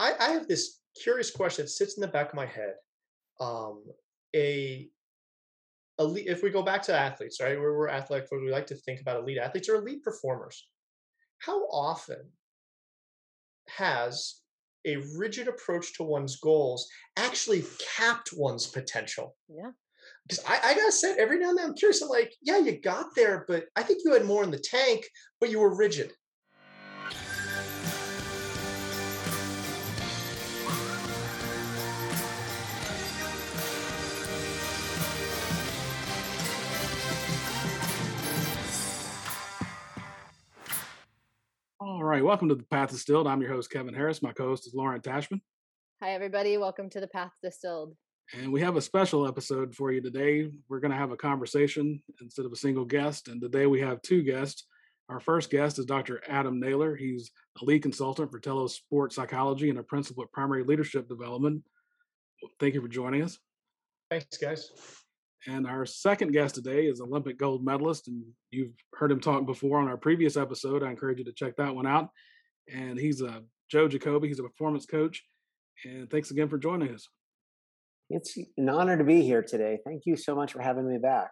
I, I have this curious question that sits in the back of my head. Um, a elite, if we go back to athletes, right? Where we're athletic we like to think about elite athletes or elite performers. How often has a rigid approach to one's goals actually capped one's potential? Yeah. Because I, I gotta say, every now and then I'm curious. I'm like, yeah, you got there, but I think you had more in the tank, but you were rigid. All right, welcome to the Path Distilled. I'm your host Kevin Harris. My co-host is Lauren Tashman, Hi, everybody. Welcome to the Path Distilled. and we have a special episode for you today. We're going to have a conversation instead of a single guest, and today we have two guests. Our first guest is Dr. Adam Naylor. He's a lead consultant for Telos Sports Psychology and a principal at Primary Leadership Development. Thank you for joining us. Thanks, guys. And our second guest today is Olympic gold medalist, and you've heard him talk before on our previous episode. I encourage you to check that one out. And he's uh, Joe Jacobi. He's a performance coach. And thanks again for joining us. It's an honor to be here today. Thank you so much for having me back.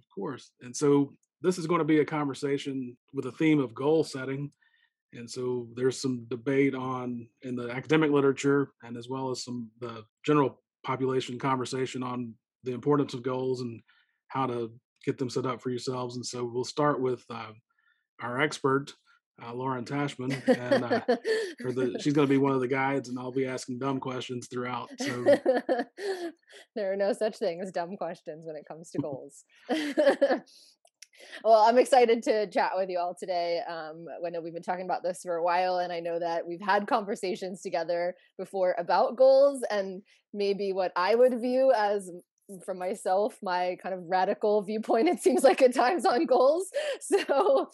Of course. And so this is going to be a conversation with a theme of goal setting. And so there's some debate on in the academic literature and as well as some the general population conversation on the importance of goals and how to get them set up for yourselves. And so we'll start with uh, our expert, uh, Lauren Tashman, and uh, the she's going to be one of the guides, and I'll be asking dumb questions throughout. So there are no such thing as dumb questions when it comes to goals. well, I'm excited to chat with you all today. Um, I know we've been talking about this for a while, and I know that we've had conversations together before about goals and maybe what I would view as from myself my kind of radical viewpoint it seems like at times on goals so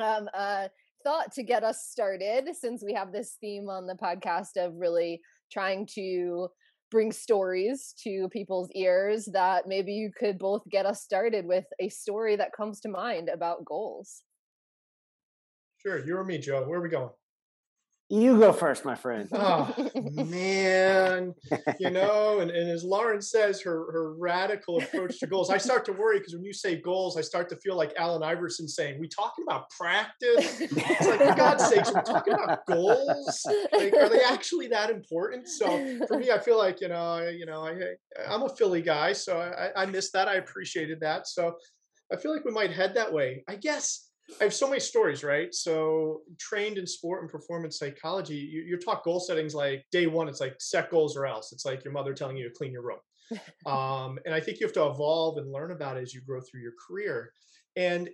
um uh thought to get us started since we have this theme on the podcast of really trying to bring stories to people's ears that maybe you could both get us started with a story that comes to mind about goals Sure, you or me, Joe. Where are we going? You go first, my friend. Oh man, you know, and, and as Lauren says, her her radical approach to goals. I start to worry because when you say goals, I start to feel like Allen Iverson saying, "We talking about practice?" It's like, for God's sakes, we're talking about goals. Like, are they actually that important? So for me, I feel like you know, I, you know, I I'm a Philly guy, so I, I missed that. I appreciated that. So I feel like we might head that way. I guess I have so many stories, right? So trained in sport and performance psychology, you, you talk goal settings like day one, it's like set goals or else. It's like your mother telling you to clean your room. um, and I think you have to evolve and learn about it as you grow through your career. And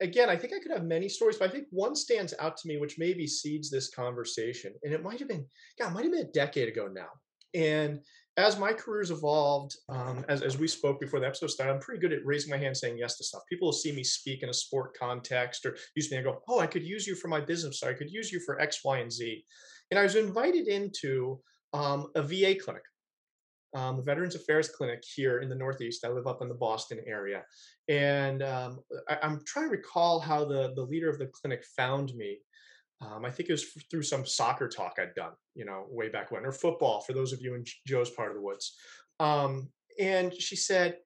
again, I think I could have many stories, but I think one stands out to me, which maybe seeds this conversation. And it might have been, God, it might have been a decade ago now. And as my career's evolved, um, as, as we spoke before the episode started, I'm pretty good at raising my hand saying yes to stuff. People will see me speak in a sport context or use me and go, oh, I could use you for my business. Or I could use you for X, Y, and Z. And I was invited into um, a VA clinic, um, a Veterans Affairs clinic here in the Northeast. I live up in the Boston area. And um, I, I'm trying to recall how the, the leader of the clinic found me. Um, I think it was through some soccer talk I'd done, you know, way back when, or football for those of you in Joe's part of the woods. Um, and she said,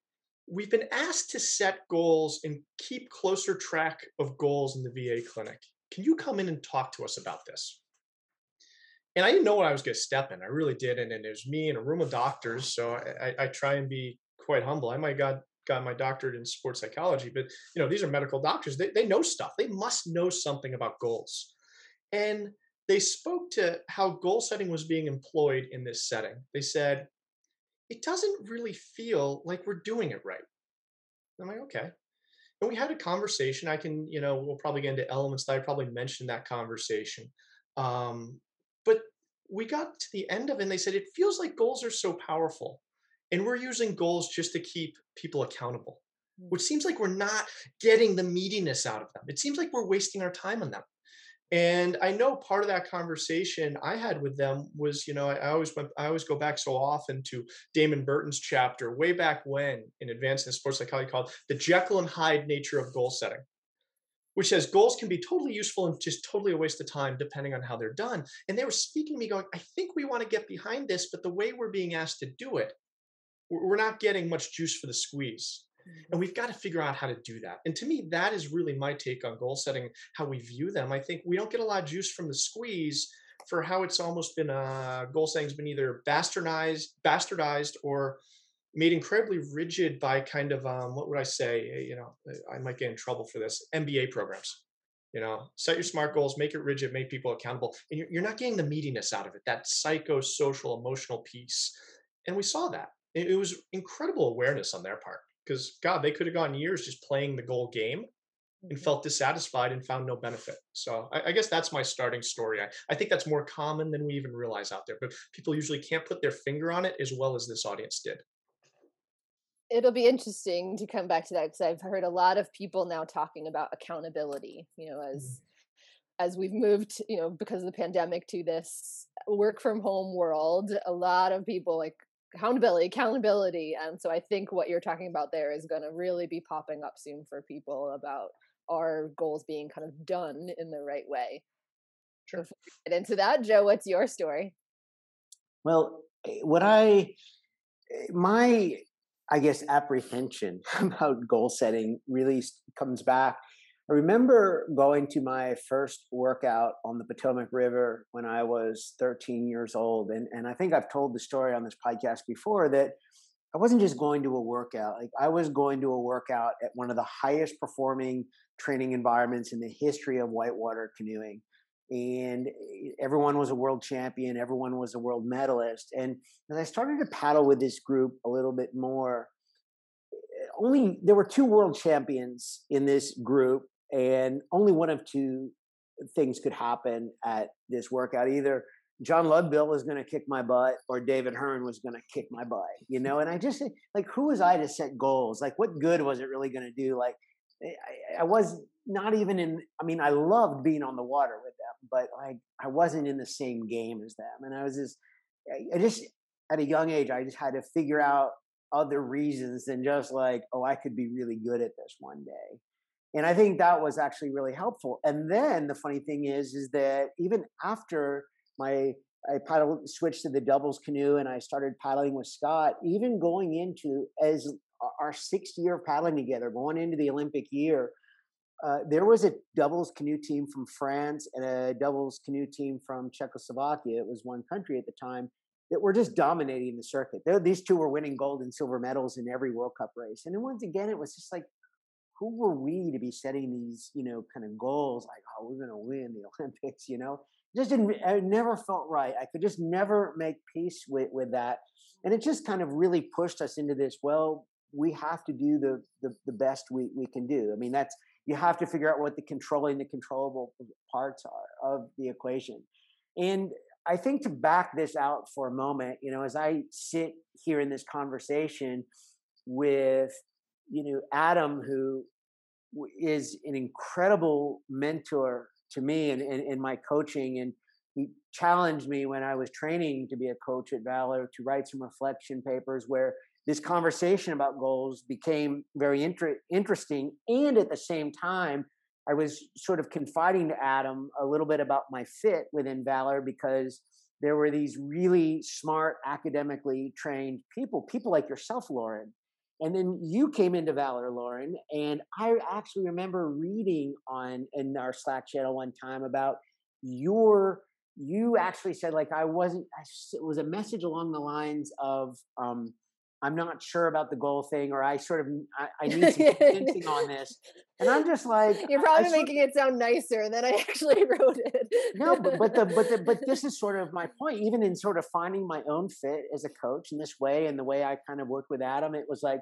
We've been asked to set goals and keep closer track of goals in the VA clinic. Can you come in and talk to us about this? And I didn't know what I was going to step in. I really didn't. And it was me in a room of doctors. So I, I, try and be quite humble. I might got got my doctorate in sports psychology, but you know, these are medical doctors. They, they know stuff. They must know something about goals. And they spoke to how goal setting was being employed in this setting. They said, it doesn't really feel like we're doing it right. I'm like, okay. And we had a conversation. I can, you know, we'll probably get into elements that I probably mentioned that conversation. Um, but we got to the end of it and they said, it feels like goals are so powerful. And we're using goals just to keep people accountable, which seems like we're not getting the meatiness out of them. It seems like we're wasting our time on them. And I know part of that conversation I had with them was, you know, I, I always went, I always go back so often to Damon Burton's chapter way back when in Advancing Sports Psychology called "The Jekyll and Hyde Nature of Goal Setting." which says goals can be totally useful and just totally a waste of time depending on how they're done. And they were speaking to me going, I think we want to get behind this, but the way we're being asked to do it, we're not getting much juice for the squeeze. And we've got to figure out how to do that. And to me, that is really my take on goal setting, how we view them. I think we don't get a lot of juice from the squeeze for how it's almost been uh, goal setting's been either bastardized, bastardized or made incredibly rigid by kind of um, what would I say? eh, You know, I might get in trouble for this. MBA programs. You know, set your smart goals, make it rigid, make people accountable, and you're, you're not getting the meatiness out of it. That psychosocial, emotional piece, and we saw that. It, it was incredible awareness on their part because God, they could have gone years just playing the goal game and Mhm. felt dissatisfied and found no benefit. So I, I guess that's my starting story. I, I think that's more common than we even realize out there, but people usually can't put their finger on it as well as this audience did. it'll be interesting to come back to that because I've heard a lot of people now talking about accountability. You know, as as we've moved, you know, because of the pandemic to this work from home world, a lot of people like accountability, accountability, and so I think what you're talking about there is going to really be popping up soon for people about our goals being kind of done in the right way. Sure. Before we get into that, Joe, what's your story? Well, eh, what I, eh, my, I guess, apprehension about goal setting really comes back. I remember going to my first workout on the Potomac River when I was 13 years old. And, and I think I've told the story on this podcast before that I wasn't just going to a workout, like I was going to a workout at one of the highest performing training environments in the history of whitewater canoeing and everyone was a world champion everyone was a world medalist and as i started to paddle with this group a little bit more eh, only there were two world champions in this group and only one of two things could happen at this workout either jon lugbill was going to kick my butt or david hearn was going to kick my butt you know and i just like who was i to set goals? Like what good was it really going to do? Like eh, I, I was not even in i mean i loved being on the water with them but like i wasn't in the same game as them and i was just I- i just at a young age i just had to figure out other reasons than just like oh i could be really good at this one day and i think that was actually really helpful and then the funny thing is is that even after my i paddled switched to the doubles canoe and i started paddling with scott even going into as our sixth year of paddling together going into the olympic year uh, there was a doubles canoe team from France and a doubles canoe team from Czechoslovakia. It was one country at the time that were just dominating the circuit. They, these two were winning gold and silver medals in every World Cup race. And then once again, it was just like, who were we to be setting these, you know, kind of goals like, oh, we're going to win the Olympics, you know? Just didn't, it never felt right. I could just never make peace with, with that. And it just kind of really pushed us into this, well, we have to do the, the, the best we, we can do. I mean, that's, you have to figure out what the controlling the controllable parts are of the equation and i think to back this out for a moment you know as i sit here in this conversation with you know adam who is an incredible mentor to me and in, in my coaching and he challenged me when i was training to be a coach at valor to write some reflection papers where this conversation about goals became very inter- interesting. And at the same time, I was sort of confiding to Adam a little bit about my fit within Valor because there were these really smart, academically trained people, people like yourself, Lauren. And then you came into Valor, Lauren, and I actually remember reading on in our Slack channel one time about your. You actually said like I wasn't. It was a message along the lines of um, I'm not sure about the goal thing, or I sort of I, I need some convincing on this. And I'm just like You're I- I probably sort- making it sound nicer than I actually wrote it. no, but but the but the, but this is sort of my point. Even in sort of finding my own fit as a coach in this way, and the way I kind of worked with Adam, it was like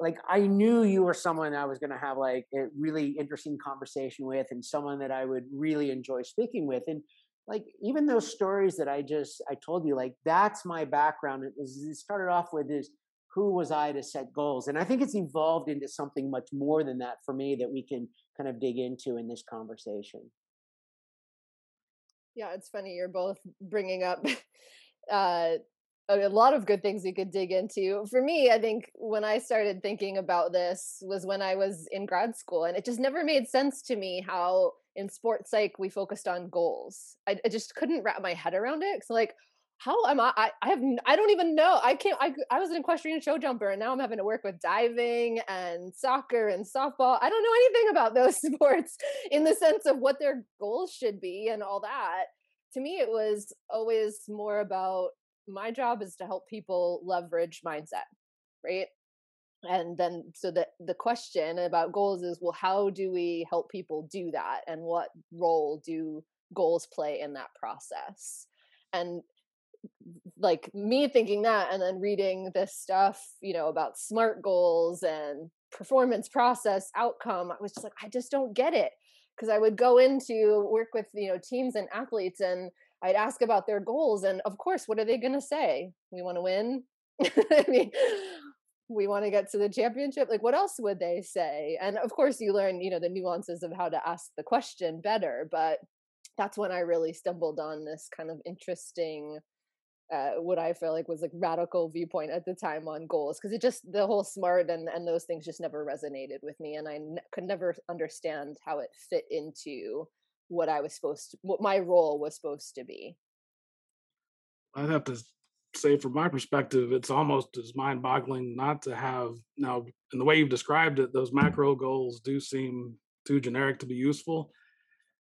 like I knew you were someone I was going to have like a really interesting conversation with, and someone that I would really enjoy speaking with, and like even those stories that I just I told you, like that's my background. It was it started off with is who was I to set goals, and I think it's evolved into something much more than that for me that we can kind of dig into in this conversation. Yeah, it's funny. You're both bringing up uh, a lot of good things we could dig into. For me, I think when I started thinking about this was when I was in grad school, and it just never made sense to me how in sports psych we focused on goals. I, I just couldn't wrap my head around it. So like, how am I, I? I have I don't even know. I can't. I I was an equestrian show jumper, and now I'm having to work with diving and soccer and softball. I don't know anything about those sports in the sense of what their goals should be and all that. To me, it was always more about my job is to help people leverage mindset, right? And then, so the the question about goals is, well, how do we help people do that, and what role do goals play in that process? And like me thinking that, and then reading this stuff, you know, about smart goals and performance process outcome, I was just like, I just don't get it because I would go into work with you know teams and athletes and I'd ask about their goals, and of course, what are they going to say? We want to win. I mean, we want to get to the championship. Like, what else would they say? And of course, you learn, you know, the nuances of how to ask the question better. But that's when I really stumbled on this kind of interesting, uh, what I feel like was like radical viewpoint at the time on goals, because it just the whole smart and and those things just never resonated with me, and I could never understand how it fit into what I was supposed to, what my role was supposed to be. I'd have to say, from my perspective, it's almost as mind boggling not to have now, in the way you've described it, those macro goals do seem too generic to be useful,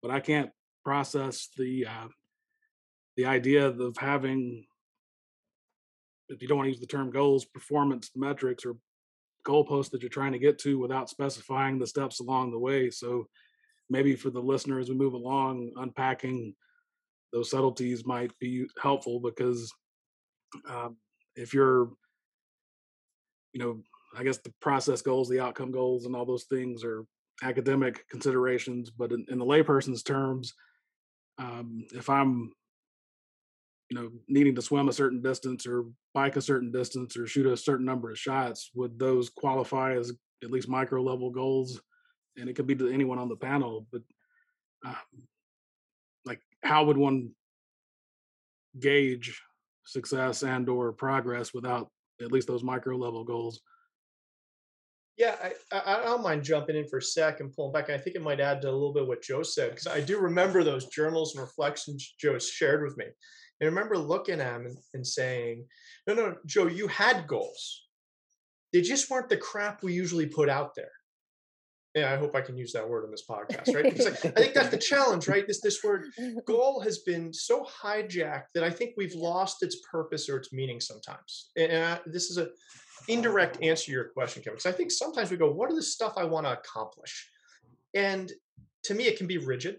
but I can't process the, uh, the idea of having, if you don't want to use the term goals, performance metrics or goalposts that you're trying to get to without specifying the steps along the way. So maybe for the listener as we move along, unpacking those subtleties might be helpful because um, if you're, you know, I guess the process goals, the outcome goals, and all those things are academic considerations, but in, in the layperson's terms, um, if I'm, you know, needing to swim a certain distance or bike a certain distance or shoot a certain number of shots, would those qualify as at least micro level goals and it could be to anyone on the panel. But um, like, how would one gauge success and or progress without at least those micro level goals? Yeah, I, I, don't mind jumping in for a sec and pulling back. I think it might add to a little bit what Joe said because I do remember those journals and reflections Joe shared with me. And I remember looking at him and, and saying, "No, no, Joe, you had goals. They just weren't the crap we usually put out there." yeah, I hope I can use that word in this podcast, right? Because I, I, think that's the challenge, right? This this word goal has been so hijacked that I think we've lost its purpose or its meaning sometimes. And, I, this is a indirect answer to your question, Kevin. Because I think sometimes we go, "What are the stuff I want to accomplish?" And to me, it can be rigid.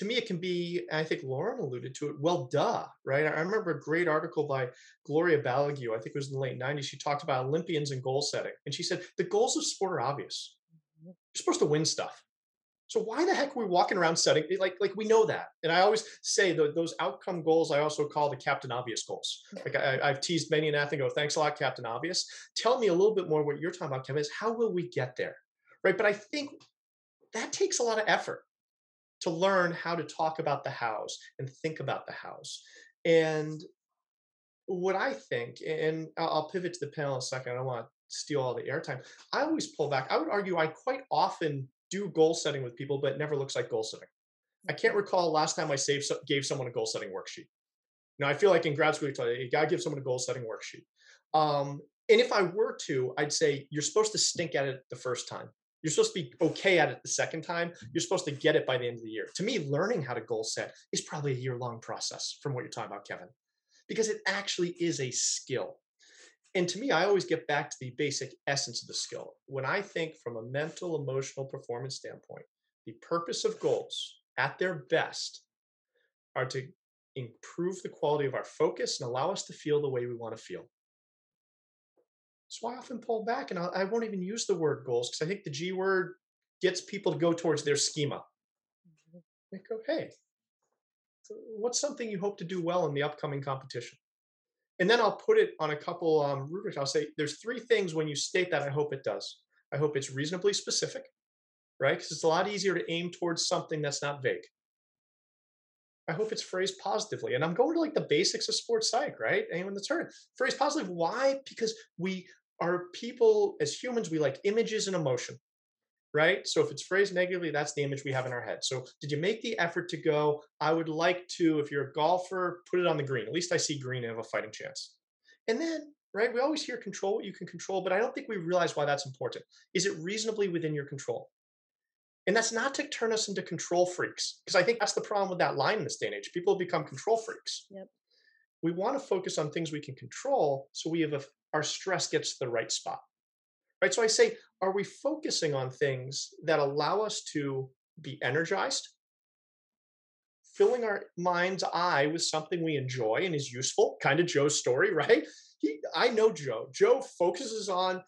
To me, it can be. I think Lauren alluded to it. Well, duh, right? I remember a great article by Gloria Balague. I think it was in the late '90s. She talked about Olympians and goal setting, and she said the goals of sport are obvious mm-hmm. you're supposed to win stuff. So why the heck are we walking around setting like like we know that? And I always say the, those outcome goals I also call the Captain Obvious goals. Like I, have teased many an athlete. Go, oh, thanks a lot, Captain Obvious. Tell me a little bit more what you're talking about, Kevin. Is how will we get there, right? But I think that takes a lot of effort to learn how to talk about the hows and think about the hows. And what I think, and I'll pivot to the panel in a second. I don't want to steal all the airtime. I always pull back. I would argue I quite often do goal setting with people, but it never looks like goal setting. I can't recall last time I saved, gave someone a goal setting worksheet. Now I feel like in grad school, you, you got to give someone a goal setting worksheet. Um, and if I were to, I'd say you're supposed to stink at it the first time. You're supposed to be okay at it the second time. You're supposed to get it by the end of the year. To me, learning how to goal set is probably a year long process from what you're talking about, Kevin, because it actually is a skill and to me, I always get back to the basic essence of the skill. When I think from a mental, emotional performance standpoint, the purpose of goals at their best are to improve the quality of our focus and allow us to feel the way we want to feel. So I often pull back and I won't even use the word goals because I think the G word gets people to go towards their schema. They go, hey, what's something you hope to do well in the upcoming competition? and then I'll put it on a couple um, rubrics. I'll say there's three things when you state that I hope it does. I hope it's reasonably specific, right? Because it's a lot easier to aim towards something that's not vague. I hope it's phrased positively. And I'm going to like the basics of sports psych, right? Anyone that's heard phrased positively. Why? Because we are people as humans, we like images and emotion, right? So if it's phrased negatively, that's the image we have in our head. So did you make the effort to go, I would like to, if you're a golfer, put it on the green. At least I see green and have a fighting chance. And then, right, we always hear control what you can control, but I don't think we realize why that's important. Is it reasonably within your control? And that's not to turn us into control freaks, because I think that's the problem with that line in this day and age. People become control freaks. Yep. We want to focus on things we can control so we have a, our stress gets to the right spot. Right. So I say, are we focusing on things that allow us to be energized, filling our mind's eye with something we enjoy and is useful? Kind of Joe's story, right? He, I know Joe. Joe focuses on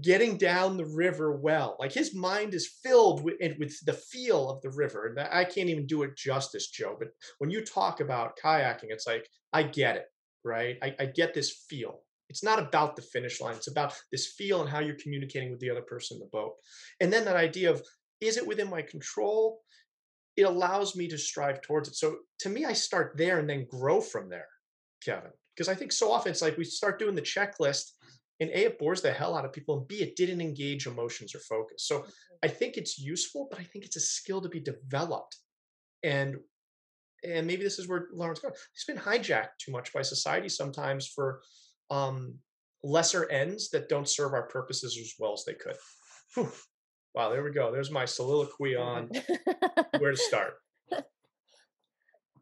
getting down the river well. Like his mind is filled with with the feel of the river. And I can't even do it justice, Joe. But when you talk about kayaking, it's like I get it, right? I, I get this feel. It's not about the finish line. It's about this feel and how you're communicating with the other person in the boat. And then that idea of is it within my control? It allows me to strive towards it. So to me, I start there and then grow from there, Kevin. Because I think so often it's like we start doing the checklist and a it bores the hell out of people and b it didn't engage emotions or focus. So i think it's useful but i think it's a skill to be developed and and maybe this is where lauren's going it's been hijacked too much by society sometimes for um lesser ends that don't serve our purposes as well as they could. Whew. wow there we go. There's my soliloquy on where to start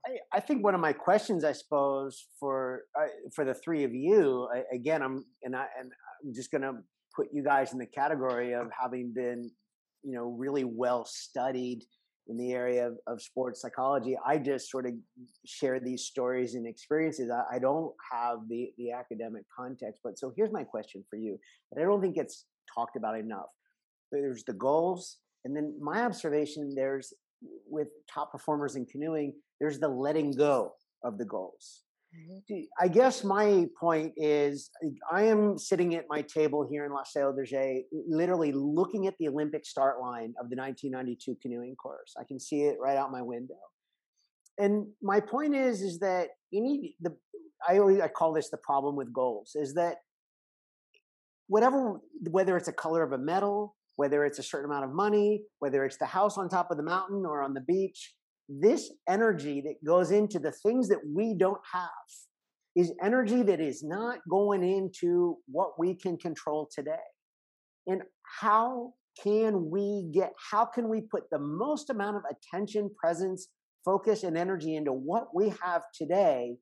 I, I think one of my questions, I suppose, for uh, for the three of you, I, again, I'm and I and I'm just going to put you guys in the category of having been, you know, really well studied in the area of, of sports psychology. I just sort of share these stories and experiences. I, I don't have the the academic context, but so here's my question for you that I don't think it's talked about enough. There's the goals, and then my observation there's with top performers in canoeing there's the letting go of the goals. Mm-hmm. I guess my point is I am sitting at my table here in La Seu d'Urgell, literally looking at the Olympic start line of the 1992 canoeing course. I can see it right out my window. And my point is, is that any the I always I call this the problem with goals is that whatever whether it's a color of a medal, whether it's a certain amount of money, whether it's the house on top of the mountain or on the beach, this energy that goes into the things that we don't have is energy that is not going into what we can control today. And how can we get, how can we put the most amount of attention, presence, focus, and energy into what we have today?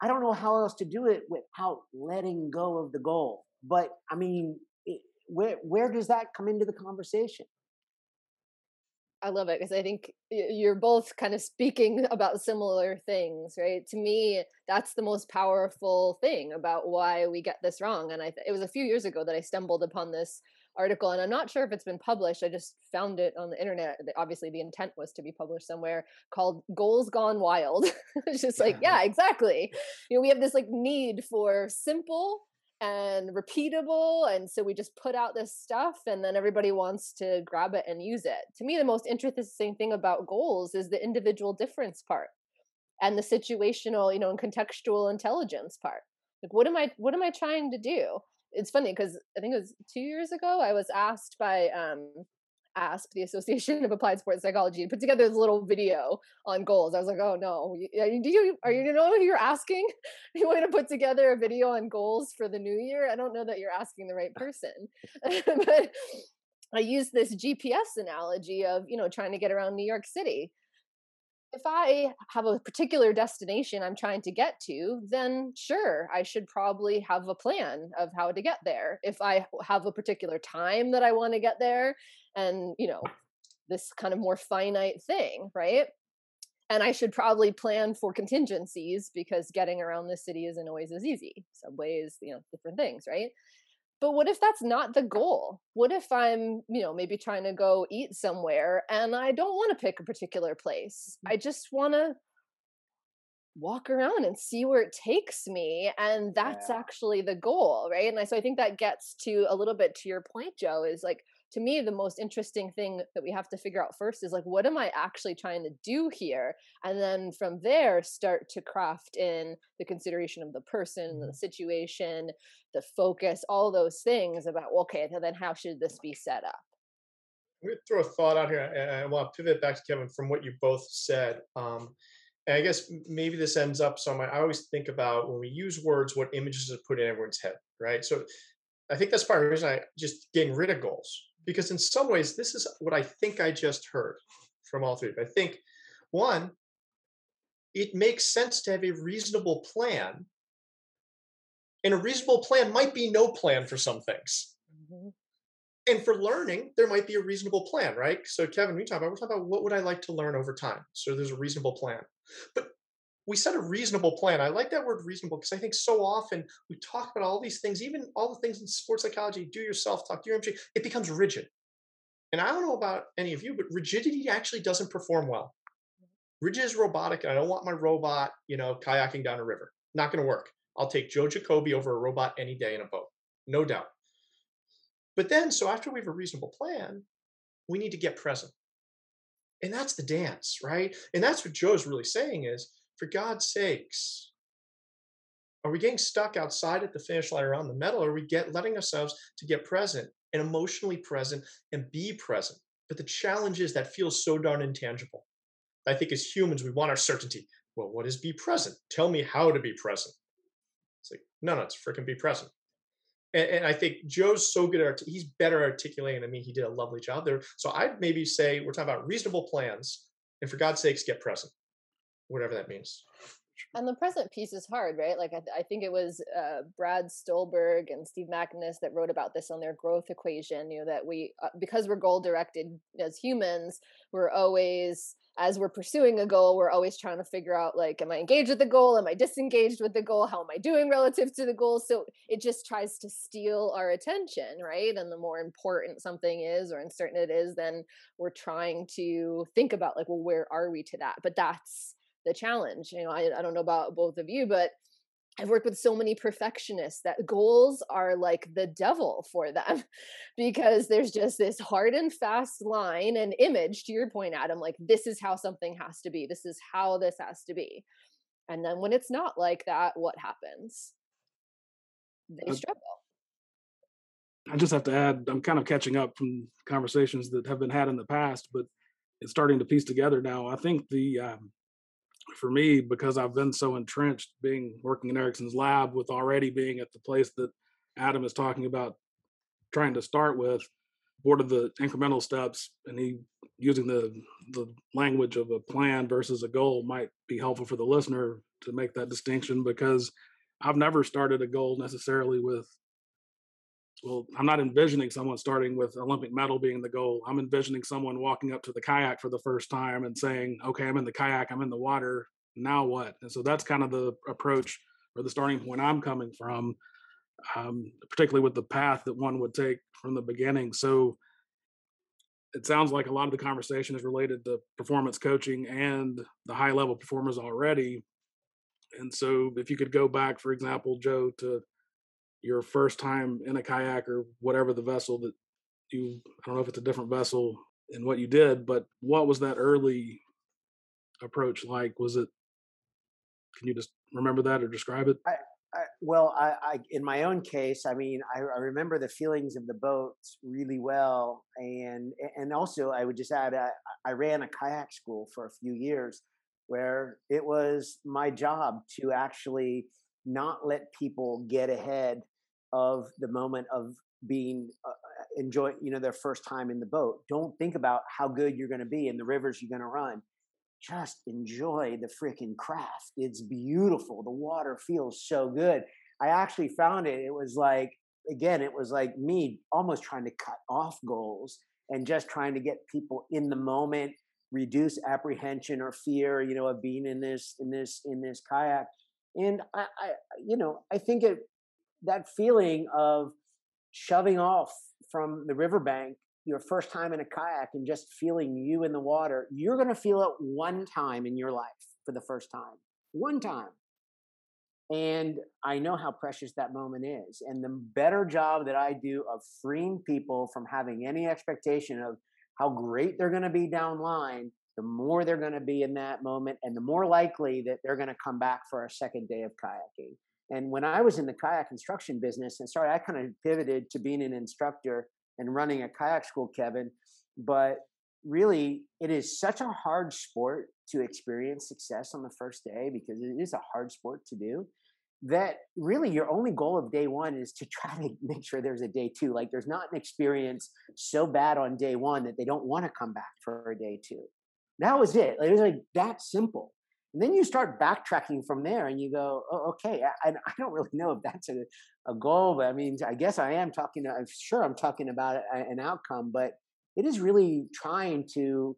I don't know how else to do it without letting go of the goal. But I mean, it, where where does that come into the conversation? I love it because I think you're both kind of speaking about similar things, right? To me, that's the most powerful thing about why we get this wrong. And I th- it was a few years ago that I stumbled upon this article, and I'm not sure if it's been published. I just found it on the internet. Obviously, the intent was to be published somewhere called "Goals Gone Wild." it's just like, yeah, exactly. You know, we have this like need for simple and repeatable and so we just put out this stuff and then everybody wants to grab it and use it. To me the most interesting thing about goals is the individual difference part and the situational you know and contextual intelligence part. Like what am i what am i trying to do? It's funny because i think it was two years ago i was asked by um asked the Association of Applied Sports Psychology to put together this little video on goals. I was like, oh no, do you are you, you know who you're asking? You want to put together a video on goals for the new year? I don't know that you're asking the right person, but I use this GPS analogy of you know trying to get around New York City. If I have a particular destination I'm trying to get to, then sure, I should probably have a plan of how to get there. If I have a particular time that I want to get there, and you know this kind of more finite thing right? And i should probably plan for contingencies because getting around the city isn't always as easy. Subways you know different things right? But what if that's not the goal? What if i'm you know maybe trying to go eat somewhere and i don't want to pick a particular place? Mm. i just want to walk around and see where it takes me and that's yeah. actually the goal right? And I, so i think that gets to a little bit to your point joe is like to me the most interesting thing that we have to figure out first is like what am i actually trying to do here and then from there start to craft in the consideration of the person the mm-hmm. situation the focus all those things about okay then how should this be set up let me throw a thought out here and i want to pivot back to kevin from what you both said um, and I guess maybe this ends up somewhere. I always think about when we use words, what images are put in everyone's head, right? So I think that's part of the reason I just getting rid of goals because in some ways this is what I think I just heard from all three. I think one, it makes sense to have a reasonable plan, and a reasonable plan might be no plan for some things. Mm-hmm. And for learning, there might be a reasonable plan, right? So, Kevin, we talk about we're talking about what would I like to learn over time. So there's a reasonable plan. But we set a reasonable plan. I like that word reasonable because I think so often we talk about all these things, even all the things in sports psychology, do yourself talk, do your MG, it becomes rigid. And I don't know about any of you, but rigidity actually doesn't perform well. Rigid is robotic, and I don't want my robot, you know, kayaking down a river. Not going to work. I'll take Joe Jacobi over a robot any day in a boat, no doubt. But then, so after we have a reasonable plan, we need to get present. And that's the dance, right? And that's what Joe's really saying is, for God's sakes, are we getting stuck outside at the finish line around the medal? Or are we get letting ourselves to get present and emotionally present and be present? But the challenge is that feels so darn intangible. I think as humans, we want our certainty. Well, what is be present? Tell me how to be present. It's like, no, no, it's freaking be present. And, and, I think Joe's so good at he's better articulating than me. He did a lovely job there. So I'd maybe say we're talking about reasonable plans, and for God's sakes, get present, whatever that means. And the present piece is hard, right? Like I, th- I think it was uh, Brad Stulberg and Steve Magness that wrote about this on their growth equation. You know that we, uh, because we're goal directed as humans, we're always as we're pursuing a goal, we're always trying to figure out like, am I engaged with the goal? Am I disengaged with the goal? How am I doing relative to the goal? So it just tries to steal our attention, right? And the more important something is, or uncertain it is, then we're trying to think about like, well, where are we to that? But that's the challenge. You know, I, I don't know about both of you, but I've worked with so many perfectionists that goals are like the devil for them because there's just this hard and fast line and image to your point, Adam, like this is how something has to be. This is how this has to be. And then when it's not like that, what happens? They struggle. I just have to add, I'm kind of catching up from conversations that have been had in the past, but it's starting to piece together now. I think the um, for me because I've been so entrenched being working in Ericsson's lab with already being at the place that Adam is talking about trying to start with board of the incremental steps and he using the the language of a plan versus a goal might be helpful for the listener to make that distinction because I've never started a goal necessarily with well, I'm not envisioning someone starting with Olympic medal being the goal. I'm envisioning someone walking up to the kayak for the first time and saying, okay, I'm in the kayak, I'm in the water. Now what? And so that's kind of the approach or the starting point I'm coming from, um, particularly with the path that one would take from the beginning. So it sounds like a lot of the conversation is related to performance coaching and the high level performers already. And so if you could go back, for example, Joe, to your first time in a kayak or whatever the vessel that you I don't know if it's a different vessel and what you did, but what was that early approach like? Was it can you just remember that or describe it? I, I, well, I, I, in my own case, I mean, I, I, remember the feelings of the boat really well, and and also I would just add, I, I ran a kayak school for a few years, where it was my job to actually not let people get ahead of the moment of being uh, uh enjoy you know their first time in the boat. Don't think about how good you're going to be and the rivers you're going to run. Just enjoy the freaking craft. It's beautiful. The water feels so good. I actually found it it was like again it was like me almost trying to cut off goals and just trying to get people in the moment reduce apprehension or fear you know of being in this in this in this kayak. And I, I you know i think it that feeling of shoving off from the riverbank your first time in a kayak and just feeling you in the water you're going to feel it one time in your life for the first time one time And I know how precious that moment is. And the better job that I do of freeing people from having any expectation of how great they're going to be down line, the more they're going to be in that moment and the more likely that they're going to come back for a second day of kayaking. And when I was in the kayak instruction business and started, I kind of pivoted to being an instructor and running a kayak school, Kevin. But really, it is such a hard sport to experience success on the first day because it is a hard sport to do that really your only goal of day one is to try to make sure there's a day two. Like there's not an experience so bad on day one that they don't want to come back for a day two. That was it. It was like that simple. And then you start backtracking from there and you go, oh, okay, I, I don't really know if that's a, a goal, but I mean, I guess I am talking, I'm sure I'm talking about an outcome, but it is really trying to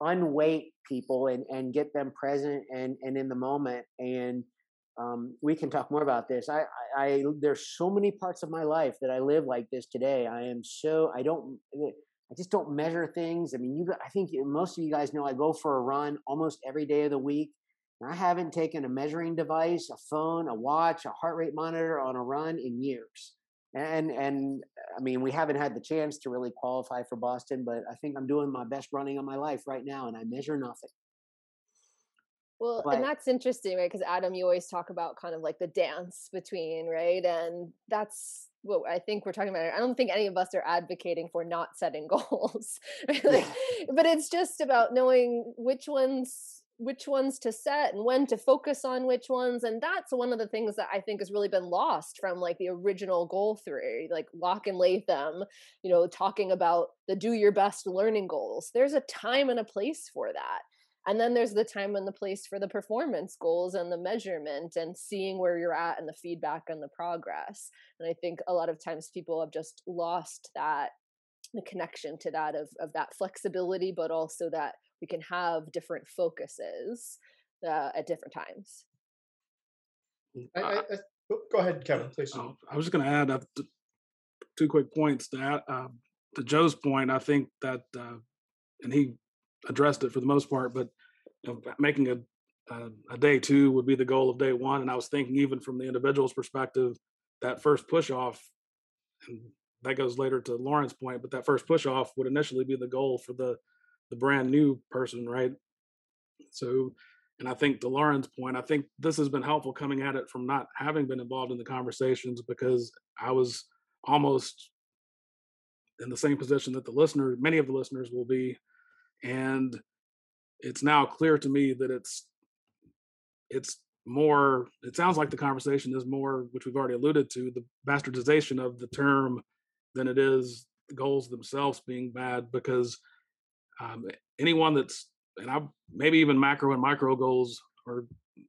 unweight people and, and get them present and, and in the moment. And um, we can talk more about this. I, I, I, there's so many parts of my life that I live like this today. I am so, I don't, I just don't measure things. I mean, you, I think most of you guys know I go for a run almost every day of the week. I haven't taken a measuring device, a phone, a watch, a heart rate monitor on a run in years. And and I mean, we haven't had the chance to really qualify for Boston, but I think I'm doing my best running of my life right now, and I measure nothing. Well, but, and that's interesting, right? Because Adam, you always talk about kind of like the dance between, right? And that's what I think we're talking about. I don't think any of us are advocating for not setting goals, right? like, but it's just about knowing which ones which ones to set and when to focus on which ones and that's one of the things that i think has really been lost from like the original goal theory like locke and latham you know talking about the do your best learning goals. There's a time and a place for that and then there's the time and the place for the performance goals and the measurement and seeing where you're at and the feedback and the progress and i think a lot of times people have just lost that the connection to that of of that flexibility but also that we can have different focuses uh, at different times. Mm, I, I, I, oh, go ahead, Kevin, please. Oh, I was just going to add uh, two quick points to that. Uh, to Joe's point, I think that, uh, and he addressed it for the most part, but you know, making a, a, a day two would be the goal of day one. And I was thinking, even from the individual's perspective, that first push off, and that goes later to Lauren's point, but that first push off would initially be the goal for the the brand new person, right? So, and I think to Lauren's point, I think this has been helpful coming at it from not having been involved in the conversations because I was almost in the same position that the listener, many of the listeners will be. And it's now clear to me that it's, it's more, it sounds like the conversation is more, which we've already alluded to, the bastardization of the term than it is the goals themselves being bad because um, anyone that's and I maybe even macro and micro goals or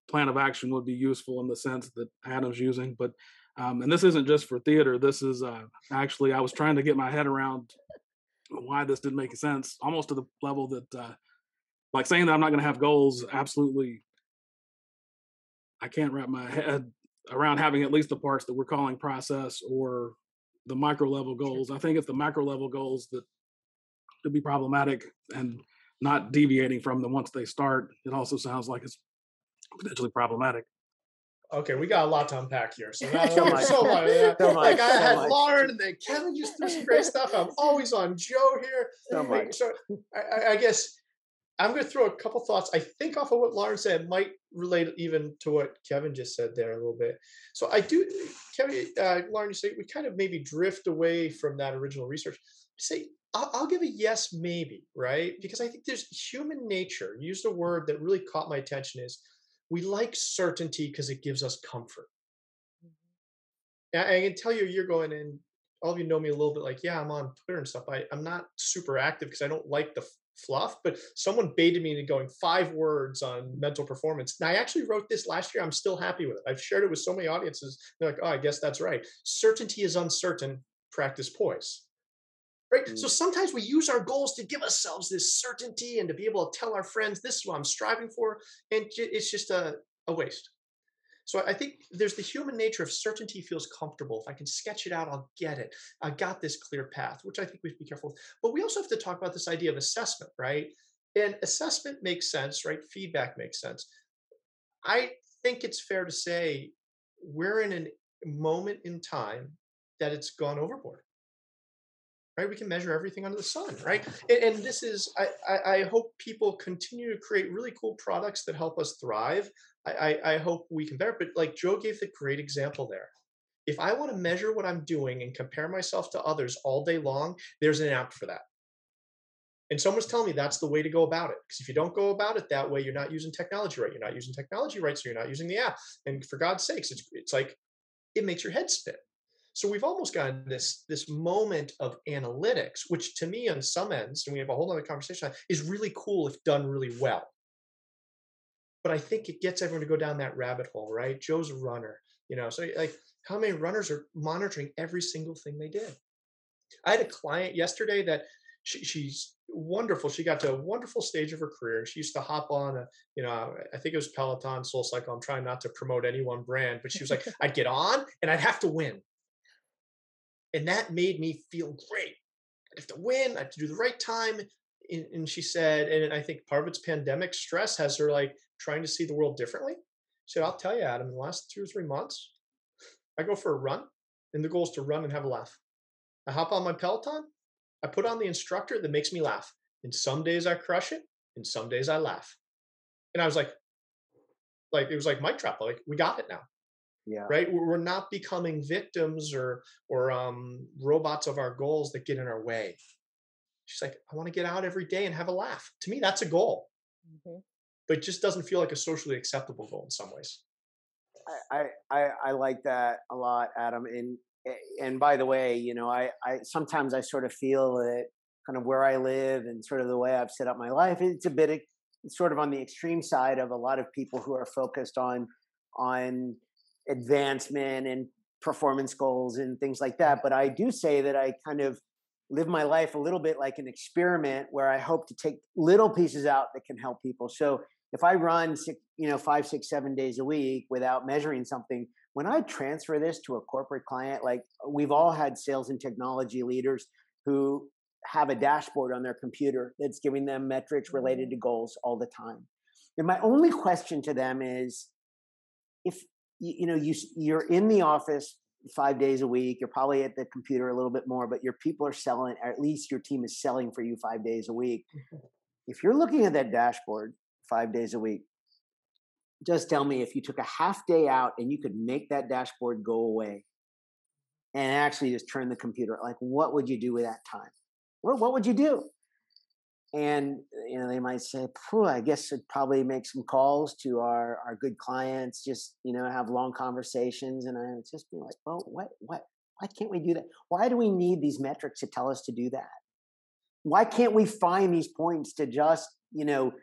plan of action would be useful in the sense that Adam's using. But um, and this isn't just for theater. This is uh, actually I was trying to get my head around why this didn't make sense, almost to the level that uh, like saying that I'm not going to have goals. Absolutely, I can't wrap my head around having at least the parts that we're calling process or the micro level goals. I think it's the macro level goals that to be problematic and not deviating from them once they start. It also sounds like it's potentially problematic. Okay, we got a lot to unpack here. So, now, so, much. so much. Yeah. So like much. I had so Lauren and then Kevin just threw some great stuff. I'm always on Joe here. So much. So I, I guess I'm going to throw a couple thoughts. I think off of what Lauren said might relate even to what Kevin just said there a little bit. So I do, Kevin, uh, Lauren, you say we kind of maybe drift away from that original research. say I'll, I'll, give a yes, maybe, right? Because I think there's human nature. Use the word that really caught my attention is we like certainty because it gives us comfort. Mm-hmm. I, can tell you, you're going in. All of you know me a little bit. Like, yeah, I'm on Twitter and stuff. I, I'm not super active because I don't like the fluff. But someone baited me into going five words on mental performance. And I actually wrote this last year. I'm still happy with it. I've shared it with so many audiences. They're like, oh, I guess that's right. Certainty is uncertain. Practice poise right? Mm. So sometimes we use our goals to give ourselves this certainty and to be able to tell our friends, this is what I'm striving for. And it's just a, a waste. So I think there's the human nature of certainty feels comfortable. If I can sketch it out, I'll get it. I got this clear path, which I think we should be careful. with. But we also have to talk about this idea of assessment, right? And assessment makes sense, right? Feedback makes sense. I think it's fair to say we're in a moment in time that it's gone overboard right? We can measure everything under the sun, right? And, and this is, I, I, hope people continue to create really cool products that help us thrive. I, I, I hope we can bear, but like Joe gave the great example there. If I want to measure what I'm doing and compare myself to others all day long, there's an app for that. And someone's telling me that's the way to go about it. Because if you don't go about it that way, you're not using technology right. You're not using technology right, so you're not using the app. And for God's sakes, it's it's like it makes your head spin. So we've almost gotten this this moment of analytics, which to me, on some ends, and we have a whole other conversation, is really cool if done really well. But I think it gets everyone to go down that rabbit hole, right? Joe's a runner, you know. So like, how many runners are monitoring every single thing they did? I had a client yesterday that she, she's wonderful. She got to a wonderful stage of her career. She used to hop on a, you know, I think it was Peloton, Soul Cycle. I'm trying not to promote any one brand, but she was like, I'd get on and I'd have to win. And that made me feel great. I have to win. I have to do the right time. And, and she said, and I think part of it's pandemic stress has her like trying to see the world differently. She said, I'll tell you, Adam, in the last two or three months, I go for a run, and the goal is to run and have a laugh. I hop on my Peloton, I put on the instructor that makes me laugh. And some days I crush it, and some days I laugh. And I was like, like it was like mic drop. Like we got it now yeah. right? We're not becoming victims or or um robots of our goals that get in our way. She's like i want to get out every day and have a laugh. To me that's a goal. Mm-hmm. but it just doesn't feel like a socially acceptable goal in some ways. I, I i like that a lot adam and and by the way you know i i sometimes i sort of feel that kind of where i live and sort of the way i've set up my life it's a bit it's sort of on the extreme side of a lot of people who are focused on on advancement and performance goals and things like that. But I do say that I kind of live my life a little bit like an experiment where I hope to take little pieces out that can help people. So if I run six, you know, five, six, seven days a week without measuring something, when I transfer this to a corporate client, like we've all had sales and technology leaders who have a dashboard on their computer that's giving them metrics related mm-hmm. to goals all the time. And my only question to them is if you, you know you you're in the office five days a week you're probably at the computer a little bit more but your people are selling or at least your team is selling for you five days a week. Mm-hmm. if you're looking at that dashboard five days a week just tell me if you took a half day out and you could make that dashboard go away and actually just turn the computer like what would you do with that time? Well, what would you do and uh, you know they might say i guess it probably make some calls to our our good clients just you know have long conversations and i just be like well what what why can't we do that? Why do we need these metrics to tell us to do that? Why can't we find these points to just you know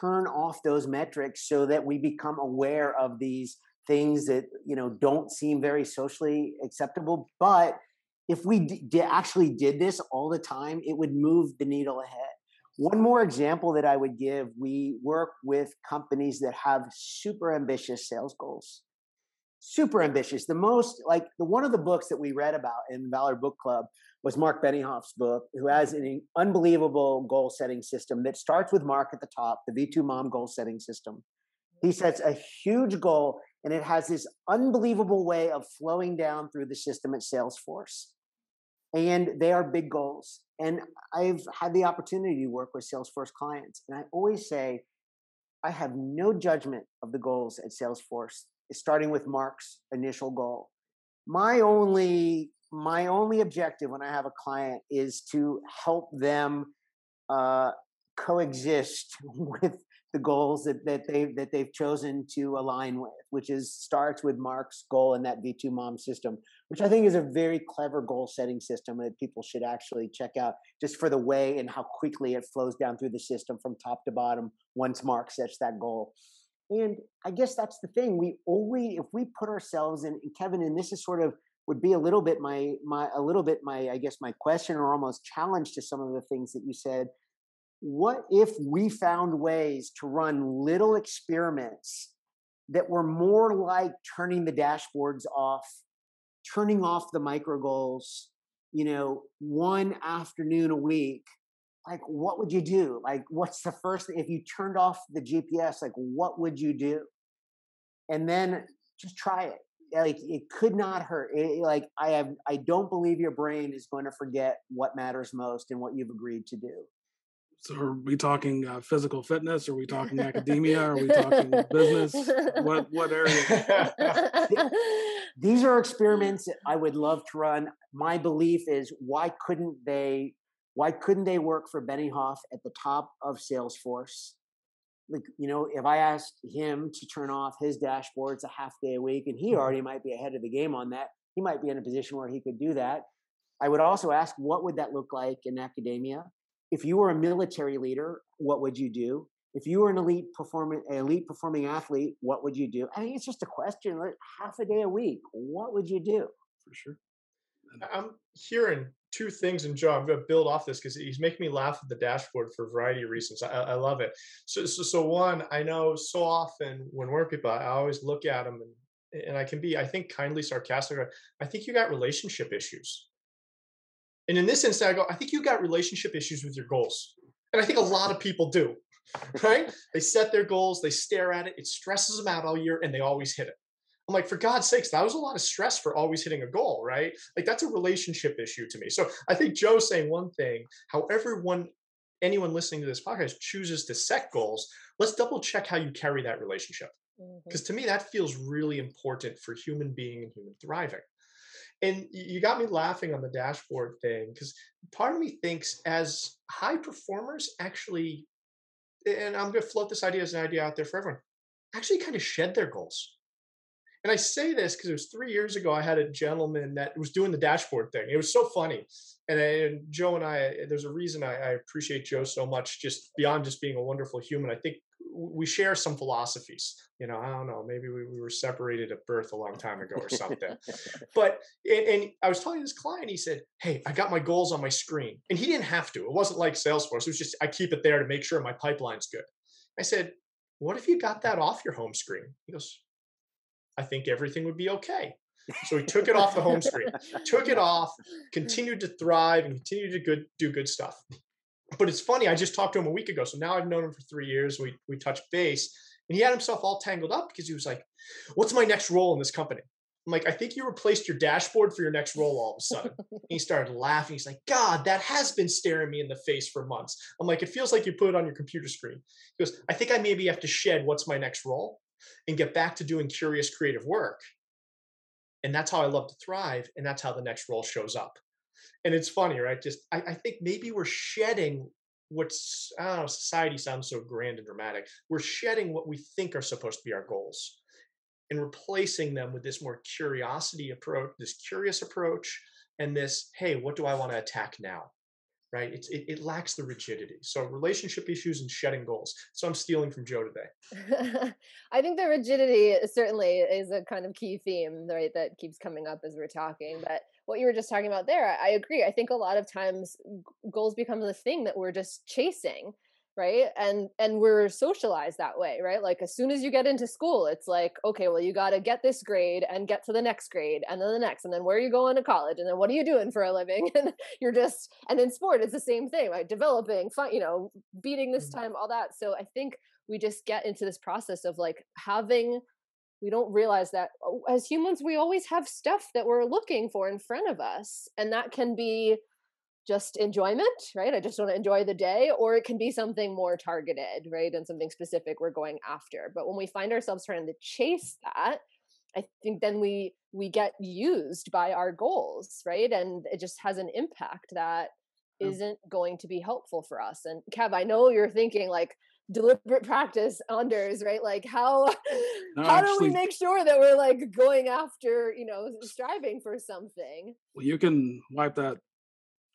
turn off those metrics so that we become aware of these things that you know don't seem very socially acceptable? But if we d- actually did this all the time it would move the needle ahead one more example that I would give we work with companies that have super ambitious sales goals. Super ambitious. The most, like, the one of the books that we read about in Valor Book Club was Mark Benioff's book, who mm-hmm. has an unbelievable goal setting system that starts with Mark at the top, the V2MOM goal setting system. He mm-hmm. sets a huge goal and it has this unbelievable way of flowing down through the system at Salesforce and they are big goals. And I've had the opportunity to work with Salesforce clients, and I always say, I have no judgment of the goals at Salesforce, starting with Mark's initial goal. My only my only objective when I have a client is to help them uh, coexist with the goals that, that they that they've chosen to align with, which is starts with Mark's goal in that V2MOM system, which I think is a very clever goal setting system that people should actually check out just for the way and how quickly it flows down through the system from top to bottom once Mark sets that goal. And I guess that's the thing. We always if we put ourselves in Kevin, and this is sort of would be a little bit my my a little bit my I guess my question or almost challenge to some of the things that you said what if we found ways to run little experiments that were more like turning the dashboards off, turning off the micro goals, you know, one afternoon a week? Like, what would you do? Like, what's the first thing? If you turned off the GPS, like, what would you do? And then just try it. like it could not hurt. It, like I have, I don't believe your brain is going to forget what matters most and what you've agreed to do. So are we talking uh, physical fitness? Are we talking academia? Are we talking business? What what area? These are experiments I would love to run. My belief is why couldn't they why couldn't they work for Benioff at the top of Salesforce? Like, you know, if I asked him to turn off his dashboards a half day a week, and he Mm-hmm. already might be ahead of the game on that, he might be in a position where he could do that. I would also ask, what would that look like in academia? If you were a military leader, what would you do? If you were an elite performing elite performing athlete, what would you do? I mean, it's just a question. Like half a day a week, what would you do? For sure. I'm hearing two things, and Joe, I'm going to build off this because he's making me laugh at the dashboard for a variety of reasons. I, I love it. So, so, so one, I know so often when we're people, I always look at them and and I can be, I think, kindly sarcastic. I think you got relationship issues. And in this instance, I go, I think you got relationship issues with your goals. And I think a lot of people do, right? They set their goals, they stare at it, it stresses them out all year, and they always hit it. I'm like, for God's sakes, that was a lot of stress for always hitting a goal, right? Like that's a relationship issue to me. So I think Joe's saying one thing. However, one anyone listening to this podcast chooses to set goals, let's double check how you carry that relationship. Mhm. Because to me, that feels really important for human being and human thriving. And you got me laughing on the dashboard thing because part of me thinks as high performers actually, and I'm going to float this idea as an idea out there for everyone, actually kind of shed their goals. And I say this because it was three years ago. I had a gentleman that was doing the dashboard thing. It was so funny. And, I, and Joe and I, there's a reason I, I appreciate Joe so much, just beyond just being a wonderful human. I think we share some philosophies. You know, I don't know, maybe we, we were separated at birth a long time ago or something. but and, and I was telling this client, he said, "Hey, I got my goals on my screen," and he didn't have to. It wasn't like Salesforce. It was just I keep it there to make sure my pipeline's good. I said, "What if you got that off your home screen?" He goes, "I think everything would be okay." So he took it off the home screen, took it off, continued to thrive, and continued to good do good stuff. But it's funny. I just talked to him a week ago, so now I've known him for three years. We we touched base, and he had himself all tangled up because he was like, "What's my next role in this company?" I'm like, "I think you replaced your dashboard for your next role all of a sudden." and he started laughing. He's like, "God, that has been staring me in the face for months." I'm like, "It feels like you put it on your computer screen." He goes, "I think I maybe have to shed what's my next role and get back to doing curious creative work." And that's how I love to thrive, and that's how the next role shows up and it's funny, right? Just I, I think maybe we're shedding what's society sounds so grand and dramatic. We're shedding what we think are supposed to be our goals and replacing them with this more curiosity approach, this curious approach, and this, hey, what do I want to attack now? Right? It, it lacks the rigidity. So relationship issues and shedding goals. So I'm stealing from Joe today. I think the rigidity certainly is a kind of key theme, right, that keeps coming up as we're talking. But what you were just talking about there, I agree. I think a lot of times goals become this thing that we're just chasing, right? And and we're socialized that way, right? Like as soon as you get into school, it's like, okay, well, you got to get this grade and get to the next grade and then the next, and then where are you going to college, and then what are you doing for a living? And you're just, and in sport, it's the same thing, right? Developing, fun, you know, beating this mm-hmm. time, all that. So I think we just get into this process of like having we don't realize that oh, as humans we always have stuff that we're looking for in front of us and that can be just enjoyment right? I just want to enjoy the day or it can be something more targeted right and something specific we're going after. But when we find ourselves trying to chase that i think then we we get used by our goals right? And it just has an impact that isn't going to be helpful for us. And kev i know you're thinking like deliberate practice unders right like how No, how do we make sure that we're like going after you know striving for something Well, you can wipe that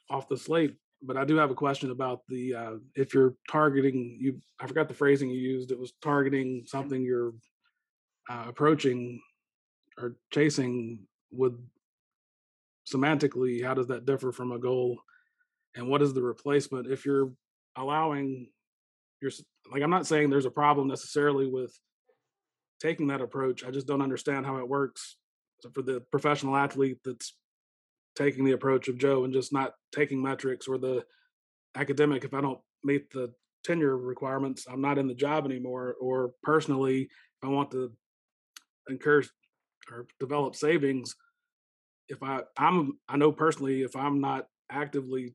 off the slate, but I do have a question about the uh, if you're targeting you. I forgot the phrasing you used. It was targeting something you're uh, approaching or chasing. With semantically, how does that differ from a goal? And what is the replacement if you're allowing your like? I'm not saying there's a problem necessarily with taking that approach. I just don't understand how it works So for the professional athlete that's taking the approach of Joe and just not taking metrics or the academic. If I don't meet the tenure requirements, I'm not in the job anymore. Or personally, if I want to incur or develop savings if i i'm i know personally if i'm not actively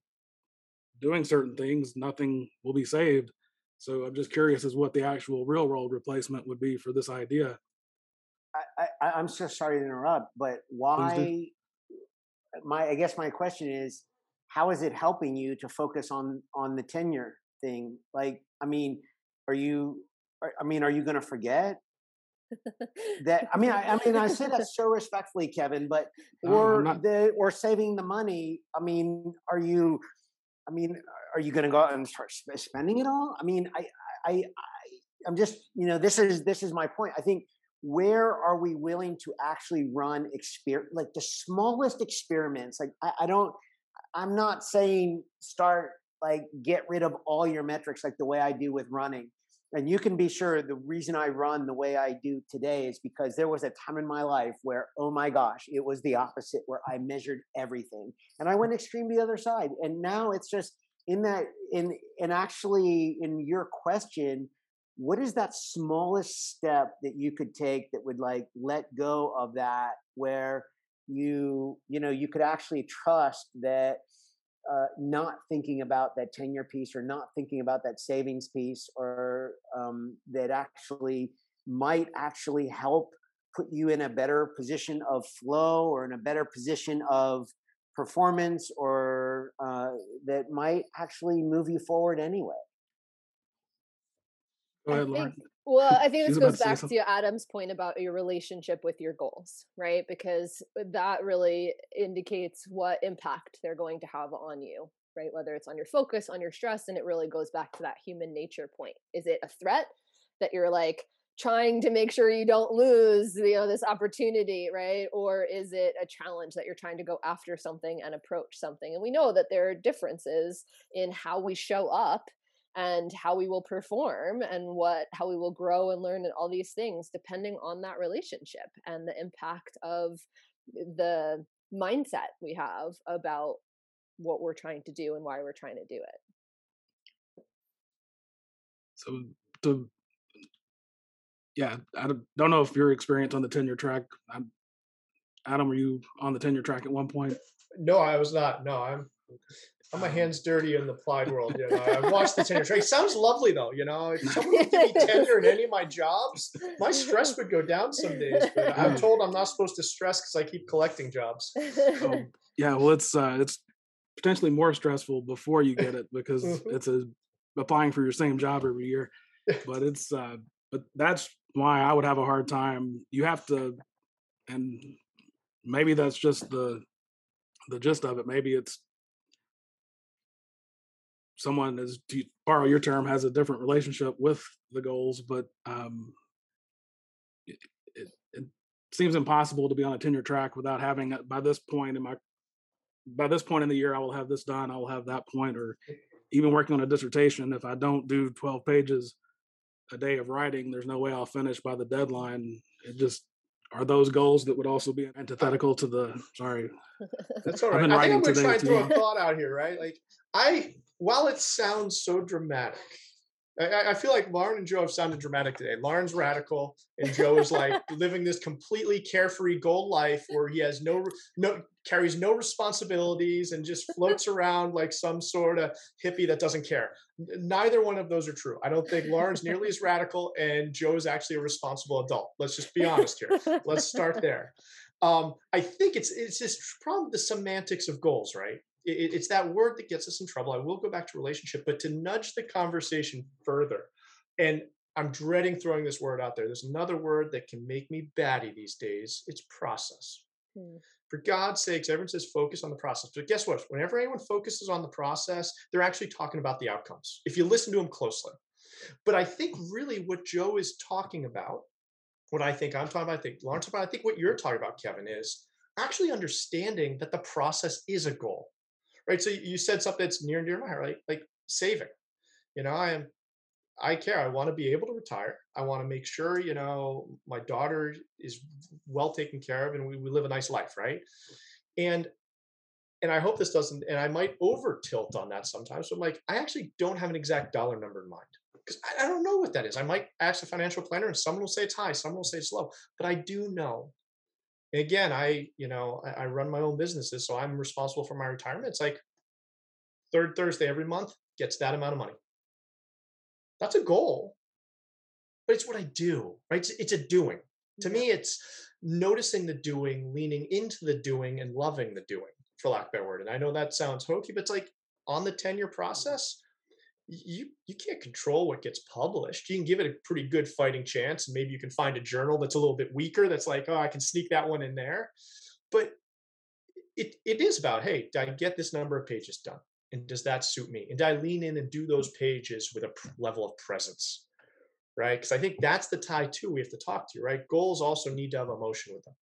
doing certain things nothing will be saved so i'm just curious as what the actual real world replacement would be for this idea. I, I i'm so sorry to interrupt but why my i guess my question is how is it helping you to focus on on the tenure thing? Like i mean are you i mean are you going to forget that i mean I, I, mean i say that so respectfully kevin but or not... the or saving the money. I mean are you i mean are you going to go out and start spending it all? I mean I, I i i'm just you know this is this is my point. I think where are we willing to actually run exper like the smallest experiments like I, I don't i'm not saying start like get rid of all your metrics like the way i do with running and you can be sure the reason I run the way I do today is because there was a time in my life where, oh my gosh, it was the opposite, where I measured everything. And I went extreme the other side. And now it's just in that, in, and actually in your question, what is that smallest step that you could take that would like let go of that where you, you know, you could actually trust that uh, not thinking about that tenure piece or not thinking about that savings piece or um, that actually might actually help put you in a better position of flow or in a better position of performance or uh, that might actually move you forward anyway. Go ahead, Lauren. Well, I think this goes back to, to Adam's point about your relationship with your goals, right? Because uh, that really indicates what impact they're going to have on you, right? Whether it's on your focus, on your stress, and it really goes back to that human nature point. Is it a threat that you're like trying to make sure you don't lose, you know, this opportunity, right? Or is it a challenge that you're trying to go after something and approach something? And we know that there are differences in how we show up and how we will perform and what how we will grow and learn and all these things depending on that relationship and the impact of the mindset we have about what we're trying to do and why we're trying to do it. So to yeah i don't know if your experience on the tenure track I'm, adam were you on the tenure track at one point? No i was not no i'm I'm my hands dirty in the applied world. You know, I watched the tenure track. Sounds lovely though. You know, if someone would give me tenure in any of my jobs, my stress would go down some days. But I'm told I'm not supposed to stress because I keep collecting jobs. Um, yeah, well, it's uh, it's potentially more stressful before you get it because mm-hmm. it's a applying for your same job every year. But it's uh, but that's why I would have a hard time. You have to, and maybe that's just the the gist of it. Maybe it's someone is to borrow your term has a different relationship with the goals but um, it, it, it, seems impossible to be on a tenure track without having by this point in my by this point in the year i will have this done i will have that point or even working on a dissertation if i don't do 12 pages a day of writing there's no way i'll finish by the deadline. It just are those goals that would also be antithetical to the sorry that's all right i think i'm going to try and throw a thought out here right? Like i while it sounds so dramatic, I, I, feel like Lauren and Joe have sounded dramatic today. Lauren's radical, and Joe is like living this completely carefree goal life where he has no no carries no responsibilities and just floats around like some sort of hippie that doesn't care. Neither one of those are true. I don't think Lauren's nearly as radical, and Joe is actually a responsible adult. Let's just be honest here. Let's start there. Um, I think it's it's just probably the semantics of goals, right? It, it's that word that gets us in trouble. I will go back to relationship, but to nudge the conversation further, and I'm dreading throwing this word out there. There's another word that can make me batty these days. It's process. Hmm. For God's sakes, everyone says focus on the process. But guess what? Whenever anyone focuses on the process, they're actually talking about the outcomes. If you listen to them closely. But I think really what Joe is talking about, what I think I'm talking about, I think Lauren's talking about, I think what you're talking about, Kevin, is actually understanding that the process is a goal right? So you said something that's near and dear to my heart, right? Like saving. You know, I am, I care. I want to be able to retire. I want to make sure, you know, my daughter is well taken care of and we, we live a nice life, right? And and I hope this doesn't, and I might over tilt on that sometimes. So I'm like, I actually don't have an exact dollar number in mind because I, I, don't know what that is. I might ask a financial planner and someone will say it's high, someone will say it's low, but I do know again, I, you know, I, I run my own businesses, so I'm responsible for my retirement. It's like third Thursday every month gets that amount of money. That's a goal, but it's what I do, right? It's, it's a doing. To yeah. me, it's noticing the doing, leaning into the doing, and loving the doing, for lack of a better word. And I know that sounds hokey, but it's like on the tenure mm-hmm. process, you you can't control what gets published. You can give it a pretty good fighting chance, and maybe you can find a journal that's a little bit weaker. That's like, oh, I can sneak that one in there. But it it is about, hey, did I get this number of pages done, and does that suit me? And did I lean in and do those pages with a level of presence, right? Because I think that's the tie too. We have to talk to you. right. Goals also need to have emotion with them.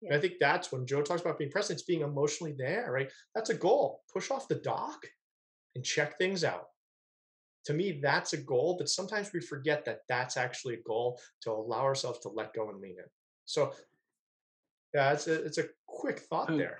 Yeah. And I think that's when Joe talks about being present, it's being emotionally there, right? That's a goal. Push off the dock and check things out to me that's a goal but sometimes we forget that that's actually a goal to allow ourselves to let go and lean in. So yeah it's a, it's a quick thought there.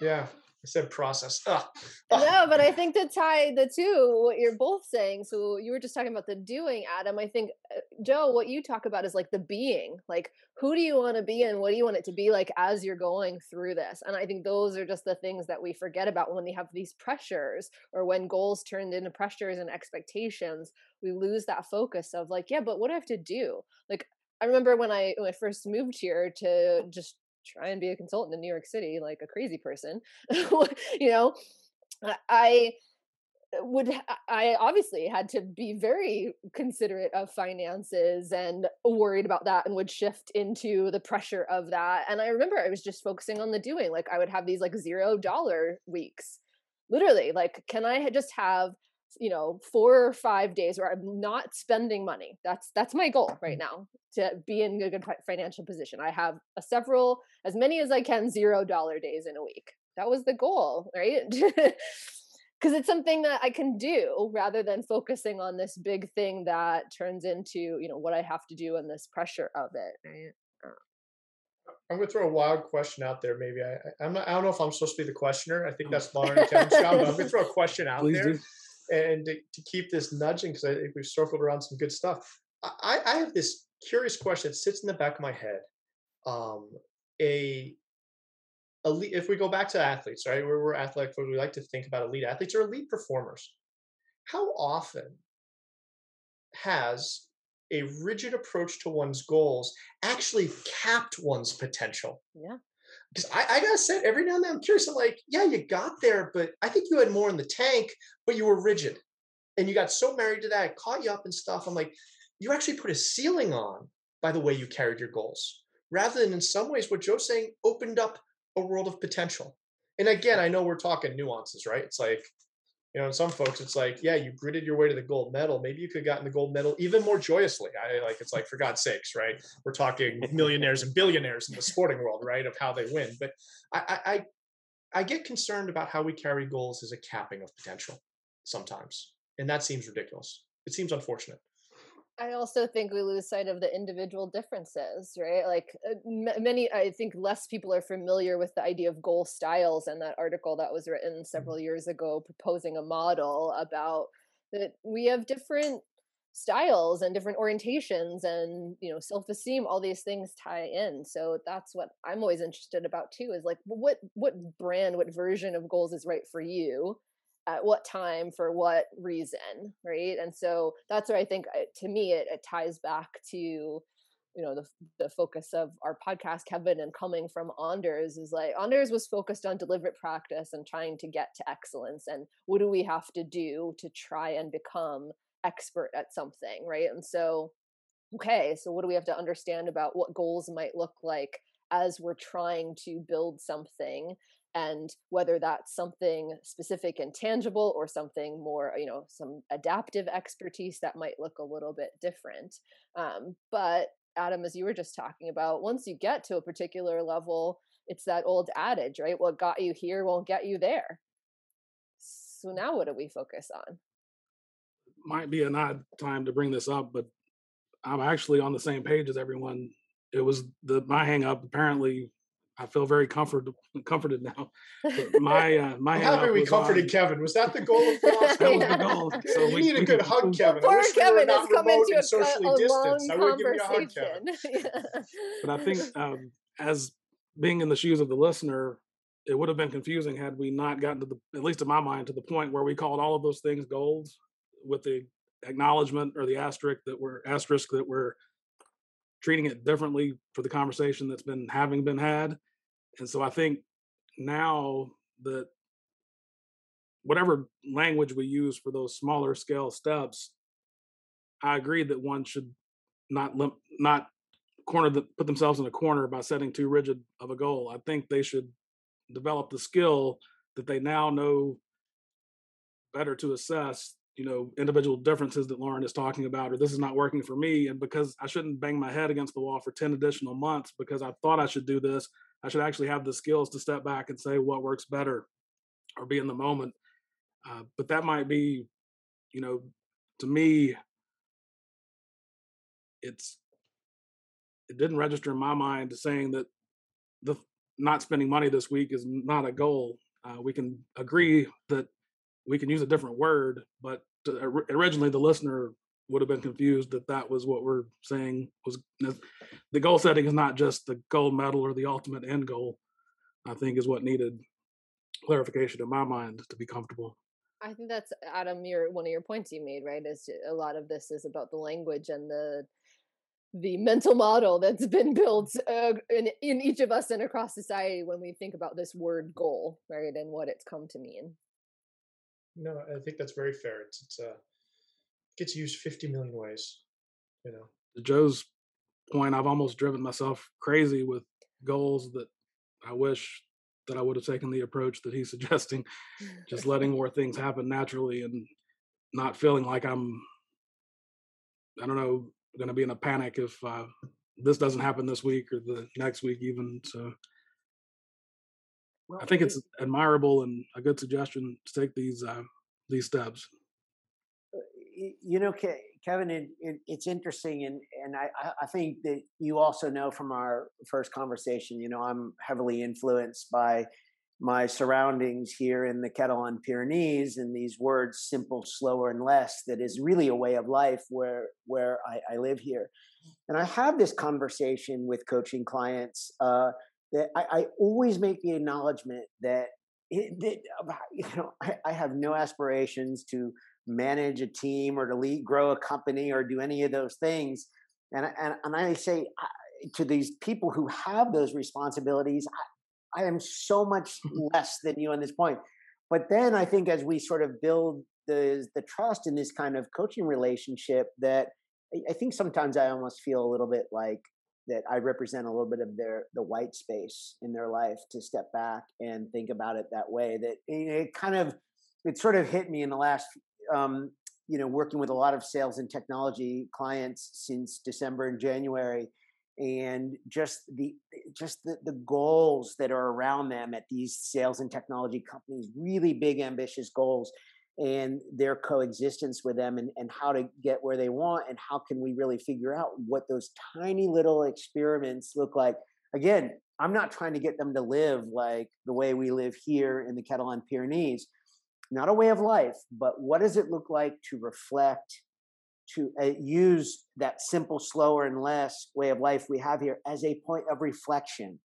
Yeah I said process. Ugh. Ugh. No, but I think to tie the two, what you're both saying. So you were just talking about the doing, Adam. I think uh, Joe, what you talk about is like the being. Like, who do you want to be, and what do you want it to be like as you're going through this? And I think those are just the things that we forget about when we have these pressures, or when goals turned into pressures and expectations. We lose that focus of like, yeah, but what do I have to do? Like, I remember when I when I first moved here to just try and be a consultant in New York City like a crazy person. you know, I uh, would I obviously had to be very considerate of finances and worried about that and would shift into the pressure of that. And I remember I was just focusing on the doing. Like I would have these like zero dollar weeks. Literally, like, can I just have you know four or five days where i'm not spending money that's that's my goal right mm. now to be in a good financial position i have a several as many as i can zero dollar days in a week that was the goal right because it's something that i can do rather than focusing on this big thing that turns into you know what i have to do and this pressure of it right I'm going to throw a wild question out there. Maybe I, I'm not, I don't know if I'm supposed to be the questioner. I think that's Lauren job. But I'm going to throw a question out Please there. Do and to, to keep this nudging because I think we've circled around some good stuff. I, I have this curious question that sits in the back of my head. Um, a elite, if we go back to athletes, right? Where we're athletic we like to think about elite athletes or elite performers. How often has a rigid approach to one's goals actually capped one's potential? Yeah because I, I, gotta say, every now and then I'm curious. I'm like, yeah, you got there, but I think you had more in the tank, but you were rigid, and you got so married to that, it caught you up and stuff. I'm like, you actually put a ceiling on by the way you carried your goals, rather than in some ways what Joe's saying opened up a world of potential. And again, I know we're talking nuances, right? It's like you know, and some folks, it's like, yeah, you gritted your way to the gold medal. Maybe you could have gotten the gold medal even more joyously. I like, it's like, for God's sakes, right? We're talking millionaires and billionaires in the sporting world, right? Of how they win. But I, I, I get concerned about how we carry goals as a capping of potential sometimes. And that seems ridiculous. It seems unfortunate. I also think we lose sight of the individual differences, right? Like uh, m- many, I think less people are familiar with the idea of goal styles and that article that was written mm-hmm. several years ago proposing a model about that we have different styles and different orientations and you know self-esteem all these things tie in so that's what i'm always interested about too is like what what brand what version of goals is right for you at what time for what reason right? And so that's where i think uh, to me it, it ties back to you know the the focus of our podcast kevin and coming from anders is like anders was focused on deliberate practice and trying to get to excellence and what do we have to do to try and become expert at something right? And so okay so what do we have to understand about what goals might look like as we're trying to build something and whether that's something specific and tangible or something more you know some adaptive expertise that might look a little bit different. Um, but adam as you were just talking about once you get to a particular level it's that old adage right? What got you here won't get you there. So now what do we focus on? Might be an odd time to bring this up but i'm actually on the same page as everyone. It was the my hang up apparently I feel very comforted comforted now. But my uh, my how happy we comforted on, Kevin. Was that the goal of that was the goal. So we, we need a good hug, Kevin. Poor Kevin has come into a, socially a, a long conversation. But I think um, as being in the shoes of the listener, it would have been confusing had we not gotten to the, at least in my mind, to the point where we called all of those things goals with the acknowledgement or the asterisk that we're asterisk that we're treating it differently for the conversation that's been having been had. And so I think now that whatever language we use for those smaller scale steps, I agree that one should not not corner the, put themselves in a corner by setting too rigid of a goal. I think they should develop the skill that they now know better to assess you know individual differences that lauren is talking about or this is not working for me and because i shouldn't bang my head against the wall for 10 additional months because i thought i should do this i should actually have the skills to step back and say what works better or be in the moment uh, but that might be you know to me it's it didn't register in my mind to saying that the not spending money this week is not a goal. Uh, we can agree that we can use a different word, but to, originally the listener would have been confused that that was what we're saying was the goal setting is not just the gold medal or the ultimate end goal. I think is what needed clarification in my mind to be comfortable. I think that's Adam. Your one of your points you made, right? Is a lot of this is about the language and the the mental model that's been built uh, in, in each of us and across society when we think about this word goal right and what it's come to mean no i think that's very fair it's, it's uh gets used 50 million ways you know? To joe's point i've almost driven myself crazy with goals that i wish that i would have taken the approach that he's suggesting just letting more things happen naturally and not feeling like i'm i don't know going to be in a panic if uh, this doesn't happen this week or the next week even so. Well, i think it's admirable and a good suggestion to take these uh, these steps you know kevin it, it, it's interesting and and I, I think that you also know from our first conversation you know i'm heavily influenced by my surroundings here in the Catalan Pyrenees and these words simple, slower, and less that is really a way of life where where I, I live here. And I have this conversation with coaching clients uh, that I, I, always make the acknowledgement that, it, that you know I, I have no aspirations to manage a team or to lead, grow a company or do any of those things. And and, and I say to these people who have those responsibilities, I am so much less than you on this point. But then I think as we sort of build the the trust in this kind of coaching relationship, that I think sometimes I almost feel a little bit like that I represent a little bit of their the white space in their life to step back and think about it that way. That it kind of it sort of hit me in the last um, you know working with a lot of sales and technology clients since December and January and just the just the, the goals that are around them at these sales and technology companies really big ambitious goals and their coexistence with them and, and how to get where they want and how can we really figure out what those tiny little experiments look like. Again i'm not trying to get them to live like the way we live here in the catalan pyrenees not a way of life but what does it look like to reflect to uh, use that simple, slower, and less way of life we have here as a point of reflection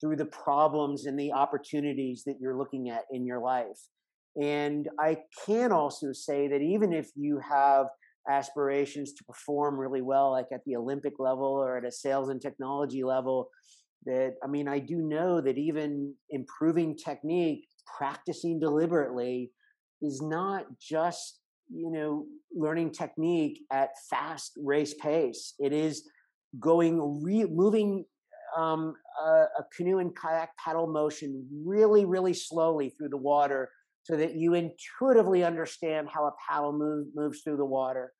through the problems and the opportunities that you're looking at in your life. And I can also say that even if you have aspirations to perform really well, like at the Olympic level or at a sales and technology level, that I mean, I do know that even improving technique, practicing deliberately, is not just you know learning technique at fast race pace. It is going re- moving um, a, a, canoe and kayak paddle motion really really slowly through the water so that you intuitively understand how a paddle move, moves through the water.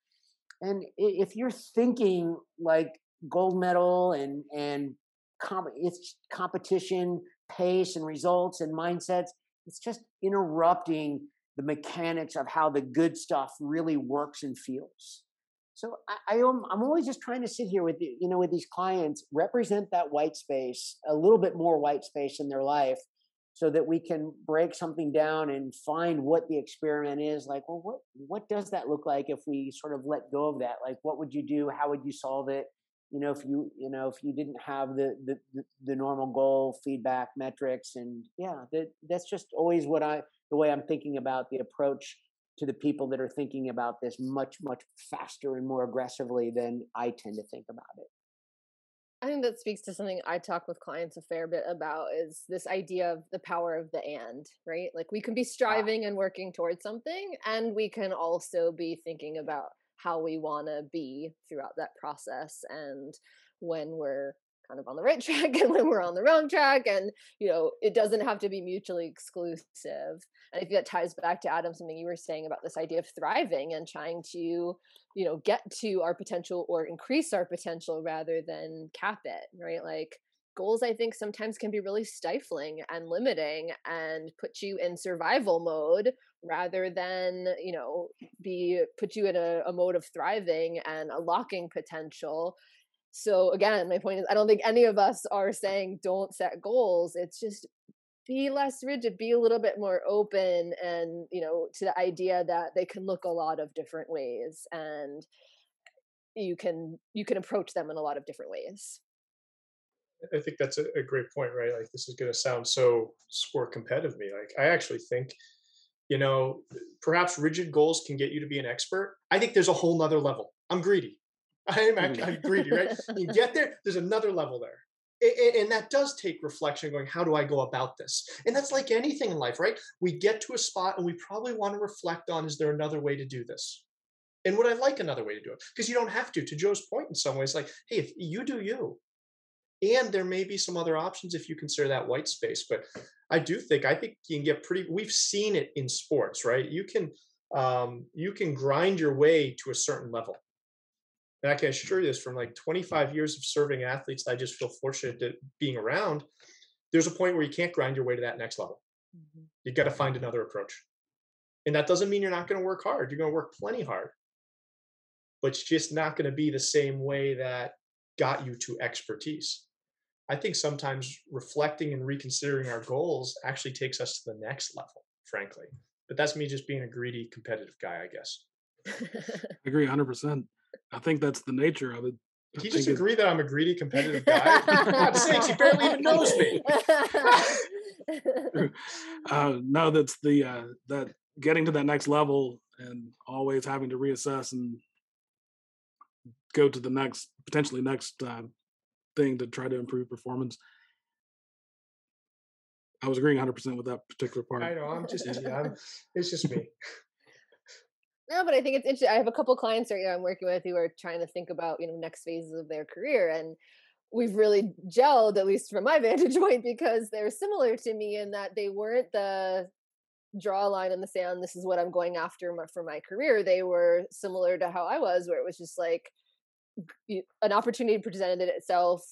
And if you're thinking like gold medal and and com- it's competition pace and results and mindsets it's just interrupting the mechanics of how the good stuff really works and feels. So I, I am I'm always just trying to sit here with you know with these clients, represent that white space, a little bit more white space in their life, so that we can break something down and find what the experiment is. Like, well, what what does that look like if we sort of let go of that? Like, what would you do? How would you solve it? You know if you you know if you didn't have the the the, the normal goal feedback metrics and yeah that that's just always what i the way i'm thinking about the approach to the people that are thinking about this much much faster and more aggressively than i tend to think about it I think that speaks to something I talk with clients a fair bit about is this idea of the power of the and, right? Like we can be ah. striving and working towards something, and we can also be thinking about how we want to be throughout that process and when we're kind of on the right track and when we're on the wrong track and you know it doesn't have to be mutually exclusive and i think that ties back to adam something you were saying about this idea of thriving and trying to you know get to our potential or increase our potential rather than cap it right? Like goals i think sometimes can be really stifling and limiting and put you in survival mode rather than you know be put you in a, a mode of thriving and unlocking potential. So again my point is i don't think any of us are saying don't set goals. It's just be less rigid be a little bit more open and you know to the idea that they can look a lot of different ways and you can you can approach them in a lot of different ways. I think that's a, a great point right? Like this is going to sound so sport competitive me. Like i actually think you know perhaps rigid goals can get you to be an expert i think there's a whole nother level i'm greedy I'm. Hmm. I'm greedy, right? you get there, there's another level there. And that does take reflection going, how do I go about this? And that's like anything in life, right? We get to a spot and we probably want to reflect on is there another way to do this? And would I like another way to do it? Because you don't have to. To Joe's point, in some ways, like, hey, if you do you, and there may be some other options if you consider that white space. But I do think I think you can get pretty. We've seen it in sports, right? You can um, you can grind your way to a certain level and I can assure you this from like 25 years of serving athletes, I just feel fortunate to being around. There's a point where you can't grind your way to that next level. Mm-hmm. You got to find another approach. And that doesn't mean you're not going to work hard. You're going to work plenty hard. But it's just not going to be the same way that got you to expertise. I think sometimes reflecting and reconsidering our goals actually takes us to the next level, frankly. But that's me just being a greedy, competitive guy, I guess. I agree 100%. I think that's the nature of it. Did you just agree that I'm a greedy, competitive guy? God sakes, he barely even knows me. uh, no, that's the uh, that getting to that next level and always having to reassess and go to the next potentially next uh, thing to try to improve performance. I was agreeing 100 percent with that particular part. I know. I'm just. Yeah, I'm, it's just me. No, but I think it's interesting. I have a couple clients right now I'm working with who are trying to think about, you know, next phases of their career. And we've really gelled, at least from my vantage point, because they're similar to me in that they weren't the draw a line in the sand, this is what I'm going after for my career. They were similar to how I was, where it was just like, an opportunity presented itself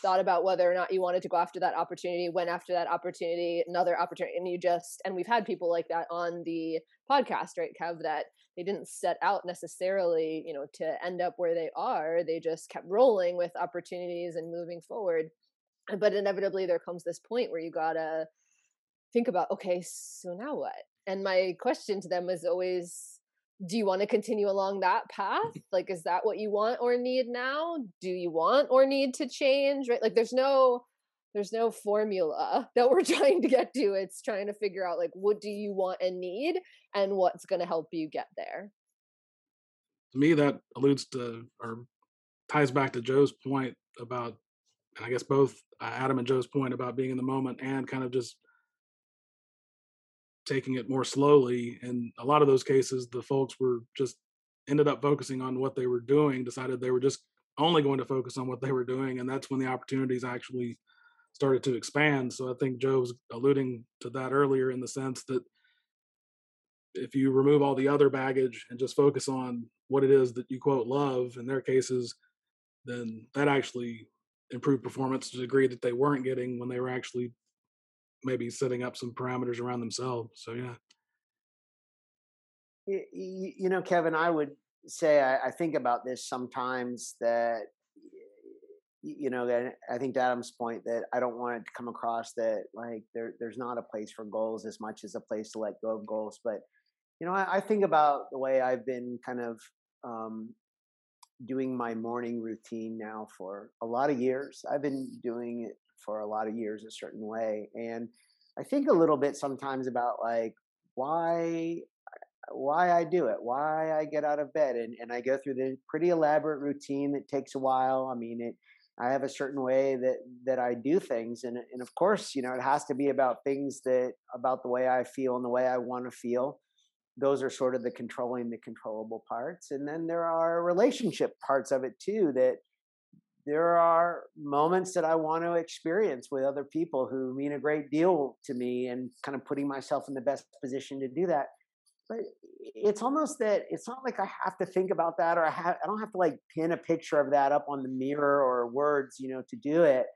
thought about whether or not you wanted to go after that opportunity went after that opportunity another opportunity and you just and we've had people like that on the podcast right kev that they didn't set out necessarily you know to end up where they are. They just kept rolling with opportunities and moving forward. But inevitably there comes this point where you gotta think about okay so now what? And my question to them is always do you want to continue along that path? Like is that what you want or need now? Do you want or need to change right? Like there's no there's no formula that we're trying to get to. It's trying to figure out like what do you want and need and what's going to help you get there. To me that alludes to or ties back to joe's point about and i guess both uh, adam and joe's point about being in the moment and kind of just taking it more slowly and a lot of those cases the folks were just ended up focusing on what they were doing decided they were just only going to focus on what they were doing and that's when the opportunities actually started to expand. So i think joe was alluding to that earlier in the sense that if you remove all the other baggage and just focus on what it is that you quote love in their cases then that actually improved performance to the degree that they weren't getting when they were actually maybe setting up some parameters around themselves. So yeah. You, know, Kevin, I would say I, I, think about this sometimes that you know that I think to Adam's point that I don't want it to come across that like there there's not a place for goals as much as a place to let go of goals. But you know, I, I think about the way I've been kind of um, doing my morning routine now for a lot of years. I've been doing it for a lot of years a certain way. And I think a little bit sometimes about like why why I do it, why I get out of bed. And, and I go through the pretty elaborate routine that takes a while. I mean, it, I have a certain way that, that I do things. And, and of course, you know, it has to be about things that, about the way I feel and the way I want to feel. Those are sort of the controlling the controllable parts. And then there are relationship parts of it too that there are moments that I want to experience with other people who mean a great deal to me and kind of putting myself in the best position to do that but it's almost that it's not like I have to think about that or I have I don't have to like pin a picture of that up on the mirror or words, you know, to do it.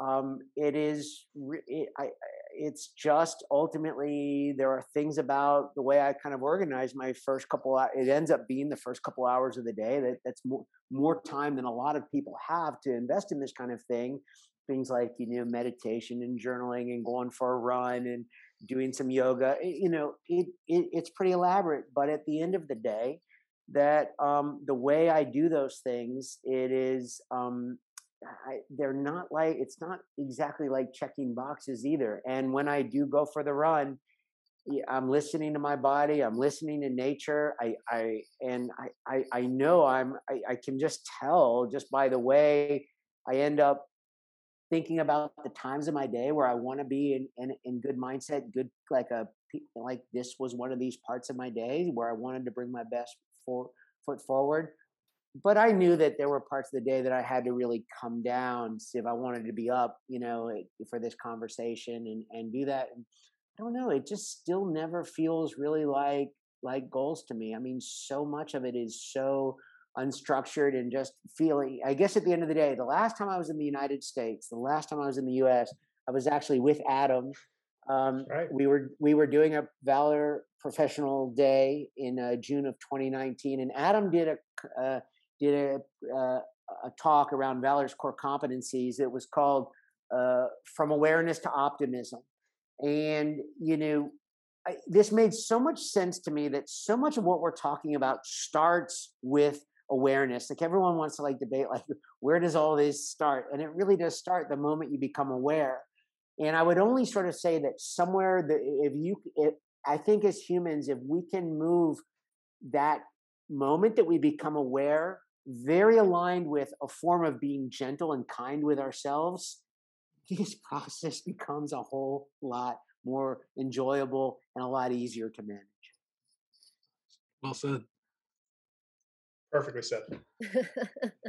Um, it is it, I, it's just ultimately there are things about the way I kind of organize my first couple. It ends up being the first couple hours of the day that that's more more time than a lot of people have to invest in this kind of thing. Things like you know meditation and journaling and going for a run and doing some yoga. You know, it, it it's pretty elaborate, but at the end of the day, that um, the way I do those things, it is um, I, they're not like it's not exactly like checking boxes either. And when I do go for the run, I'm listening to my body. I'm listening to nature. I, I and I, I, I know I'm. I, I can just tell just by the way I end up thinking about the times of my day where I want to be in, in, in good mindset, good like a like this was one of these parts of my day where I wanted to bring my best for, foot forward. But I knew that there were parts of the day that I had to really come down see if I wanted to be up, you know, for this conversation and and do that. And I don't know, it just still never feels really like like goals to me. I mean, so much of it is so unstructured and just feeling i guess at the end of the day the last time i was in the united states the last time i was in the us i was actually with adam um, right. we were we were doing a valor professional day in uh, june of 2019 and adam did a uh, did a, uh, a talk around valor's core competencies it was called uh, from awareness to optimism and you know I, this made so much sense to me that so much of what we're talking about starts with awareness. Like everyone wants to like debate, like where does all this start? And it really does start the moment you become aware. And I would only sort of say that somewhere that if you, I think as humans, if we can move that moment that we become aware, very aligned with a form of being gentle and kind with ourselves, this process becomes a whole lot more enjoyable and a lot easier to manage. Well said. Perfectly said.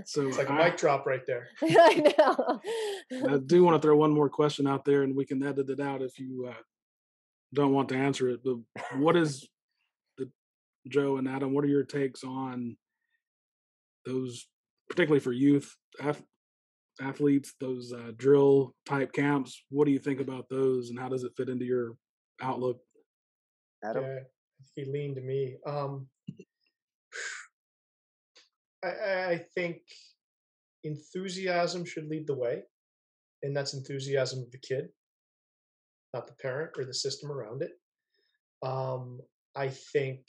so it's like a mic drop right there. I know. I do want to throw one more question out there, and we can edit it out if you uh, don't want to answer it. But what is the Joe and Adam? What are your takes on those, particularly for youth af- athletes? Those uh, drill type camps. What do you think about those, and how does it fit into your outlook? Adam, yeah, he leaned to me. Um, I, I think enthusiasm should lead the way, and that's enthusiasm of the kid, not the parent or the system around it. Um, I think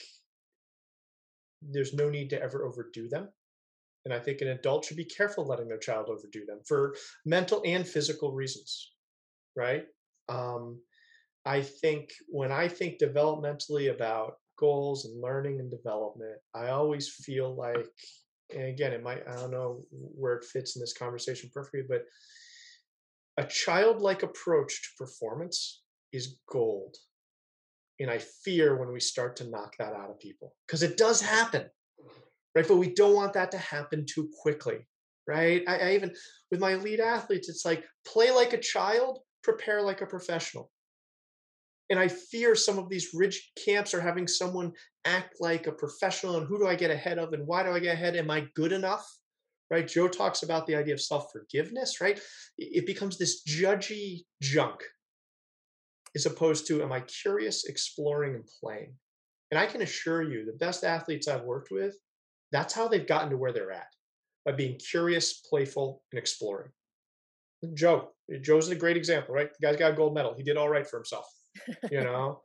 there's no need to ever overdo them. And I think an adult should be careful letting their child overdo them for mental and physical reasons, right? Um, I think when I think developmentally about goals and learning and development, I always feel like and again, it might, I don't know where it fits in this conversation perfectly, but a childlike approach to performance is gold. And I fear when we start to knock that out of people because it does happen, right? But we don't want that to happen too quickly, right? I, I even, with my elite athletes, it's like play like a child, prepare like a professional. And I fear some of these rigid camps are having someone act like a professional and who do I get ahead of and why do I get ahead? Am I good enough? Right? Joe talks about the idea of self forgiveness, right? It becomes this judgy junk as opposed to am I curious, exploring, and playing? And I can assure you, the best athletes I've worked with, that's how they've gotten to where they're at by being curious, playful, and exploring. Joe, Joe's a great example, right? The guy's got a gold medal. He did all right for himself you know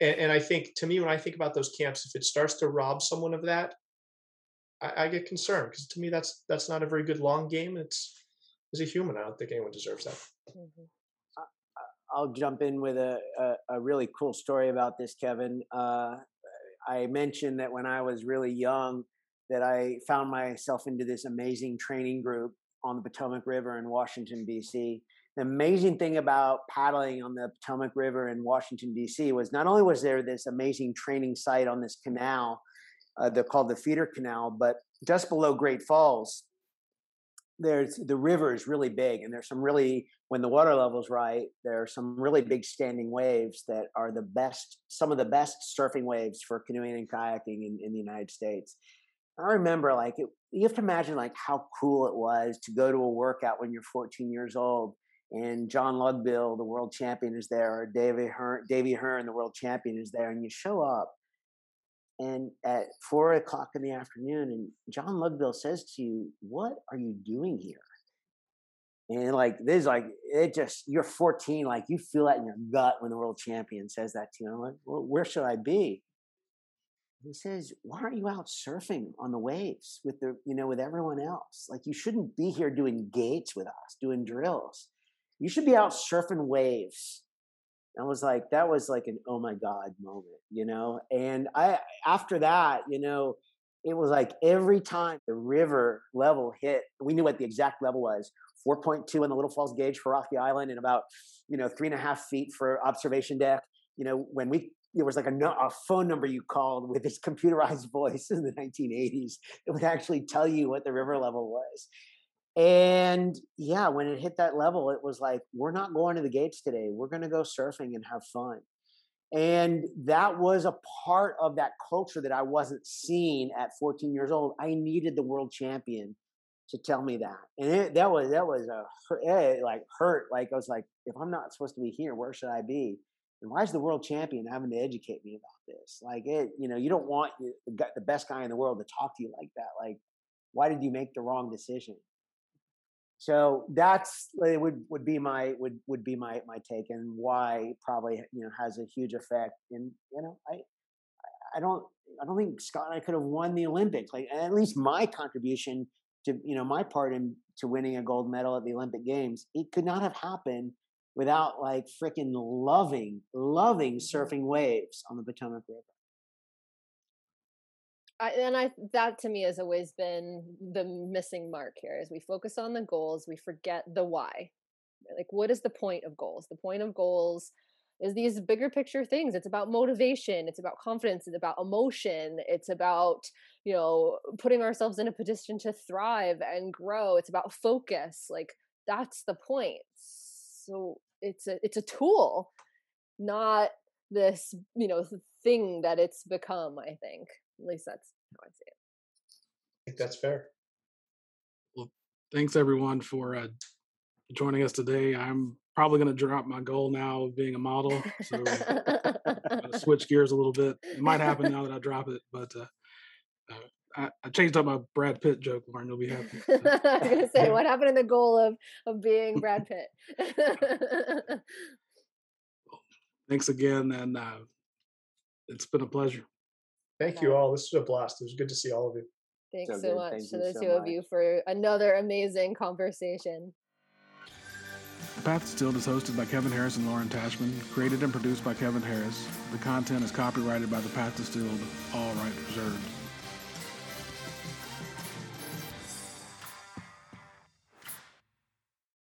and, and, i think to me when i think about those camps if it starts to rob someone of that I, I get concerned because to me that's that's not a very good long game. It's as a human, I don't think anyone deserves that. Mm-hmm. I'll jump in with a, a, a, really cool story about this, Kevin. Uh, I mentioned that when I was really young, that I found myself into this amazing training group on the Potomac River in Washington D.C. The amazing thing about paddling on the Potomac River in Washington D.C. was not only was there this amazing training site on this canal, uh, they're called the feeder canal, but just below Great Falls, there's the river is really big, and there's some really when the water level's right, there are some really big standing waves that are the best, some of the best surfing waves for canoeing and kayaking in, in the United States. I remember like it, you have to imagine like how cool it was to go to a workout when you're 14 years old and Jon Lugbill, the world champion, is there, or Davey Hearn, Davey Hearn, the world champion, is there, and you show up, and at four o'clock in the afternoon, and Jon Lugbill says to you, "What are you doing here?" And like this, is like it just you're 14, like you feel that in your gut when the world champion says that to you. And I'm like, well, where should I be? He says, "Why aren't you out surfing on the waves with the you know with everyone else? Like you shouldn't be here doing gates with us, doing drills. You should be out surfing waves." I was like, that was like an oh my god moment, you know. And I after that, you know, it was like every time the river level hit, we knew what the exact level was. 4.2 in the Little Falls gauge for Rocky Island, and about you know three and a half feet for observation deck. You know, when we there was like a, a phone number you called with this computerized voice in the 1980s. It would actually tell you what the river level was. And yeah, when it hit that level, it was like, we're not going to the gates today. We're going to go surfing and have fun. And that was a part of that culture that I wasn't seeing at 14 years old. I needed the world champion to tell me that. And it, that was, that was a, it like hurt. Like I was like, if I'm not supposed to be here, where should I be? And why is the world champion having to educate me about this? Like it, you know, you don't want the, best guy in the world to talk to you like that. Like, why did you make the wrong decision? So that's it would would be my would would be my my take and why probably you know has a huge effect. And you know, I I don't I don't think Scott and I could have won the Olympics. Like at least my contribution to you know my part in to winning a gold medal at the Olympic Games, it could not have happened without like freaking loving, loving mm-hmm. surfing waves on the Potomac River. I, and I that to me has always been the missing mark here is we focus on the goals, we forget the why. Like what is the point of goals? The point of goals is these bigger picture things. It's about motivation, it's about confidence, it's about emotion, it's about, you know, putting ourselves in a position to thrive and grow. It's about focus. Like that's the point. So it's a it's a tool not this you know thing that it's become i think. At least that's how i see it. I think that's fair. Well thanks everyone for uh, joining us today. I'm probably going to drop my goal now of being a model so switch gears a little bit. It might happen now that i drop it but uh, uh, I, I, changed up my Brad Pitt joke, Lauren. You'll be happy. I was gonna say, what happened in the goal of of being Brad Pitt? Thanks again, and uh, it's been a pleasure. Thank you all. This was a blast. It was good to see all of you. Thanks so, so much Thank to the so two much. of you for another amazing conversation. The Path Distilled is hosted by Kevin Harris and Lauren Tashman, created and produced by Kevin Harris. The content is copyrighted by The Path Distilled, all rights reserved.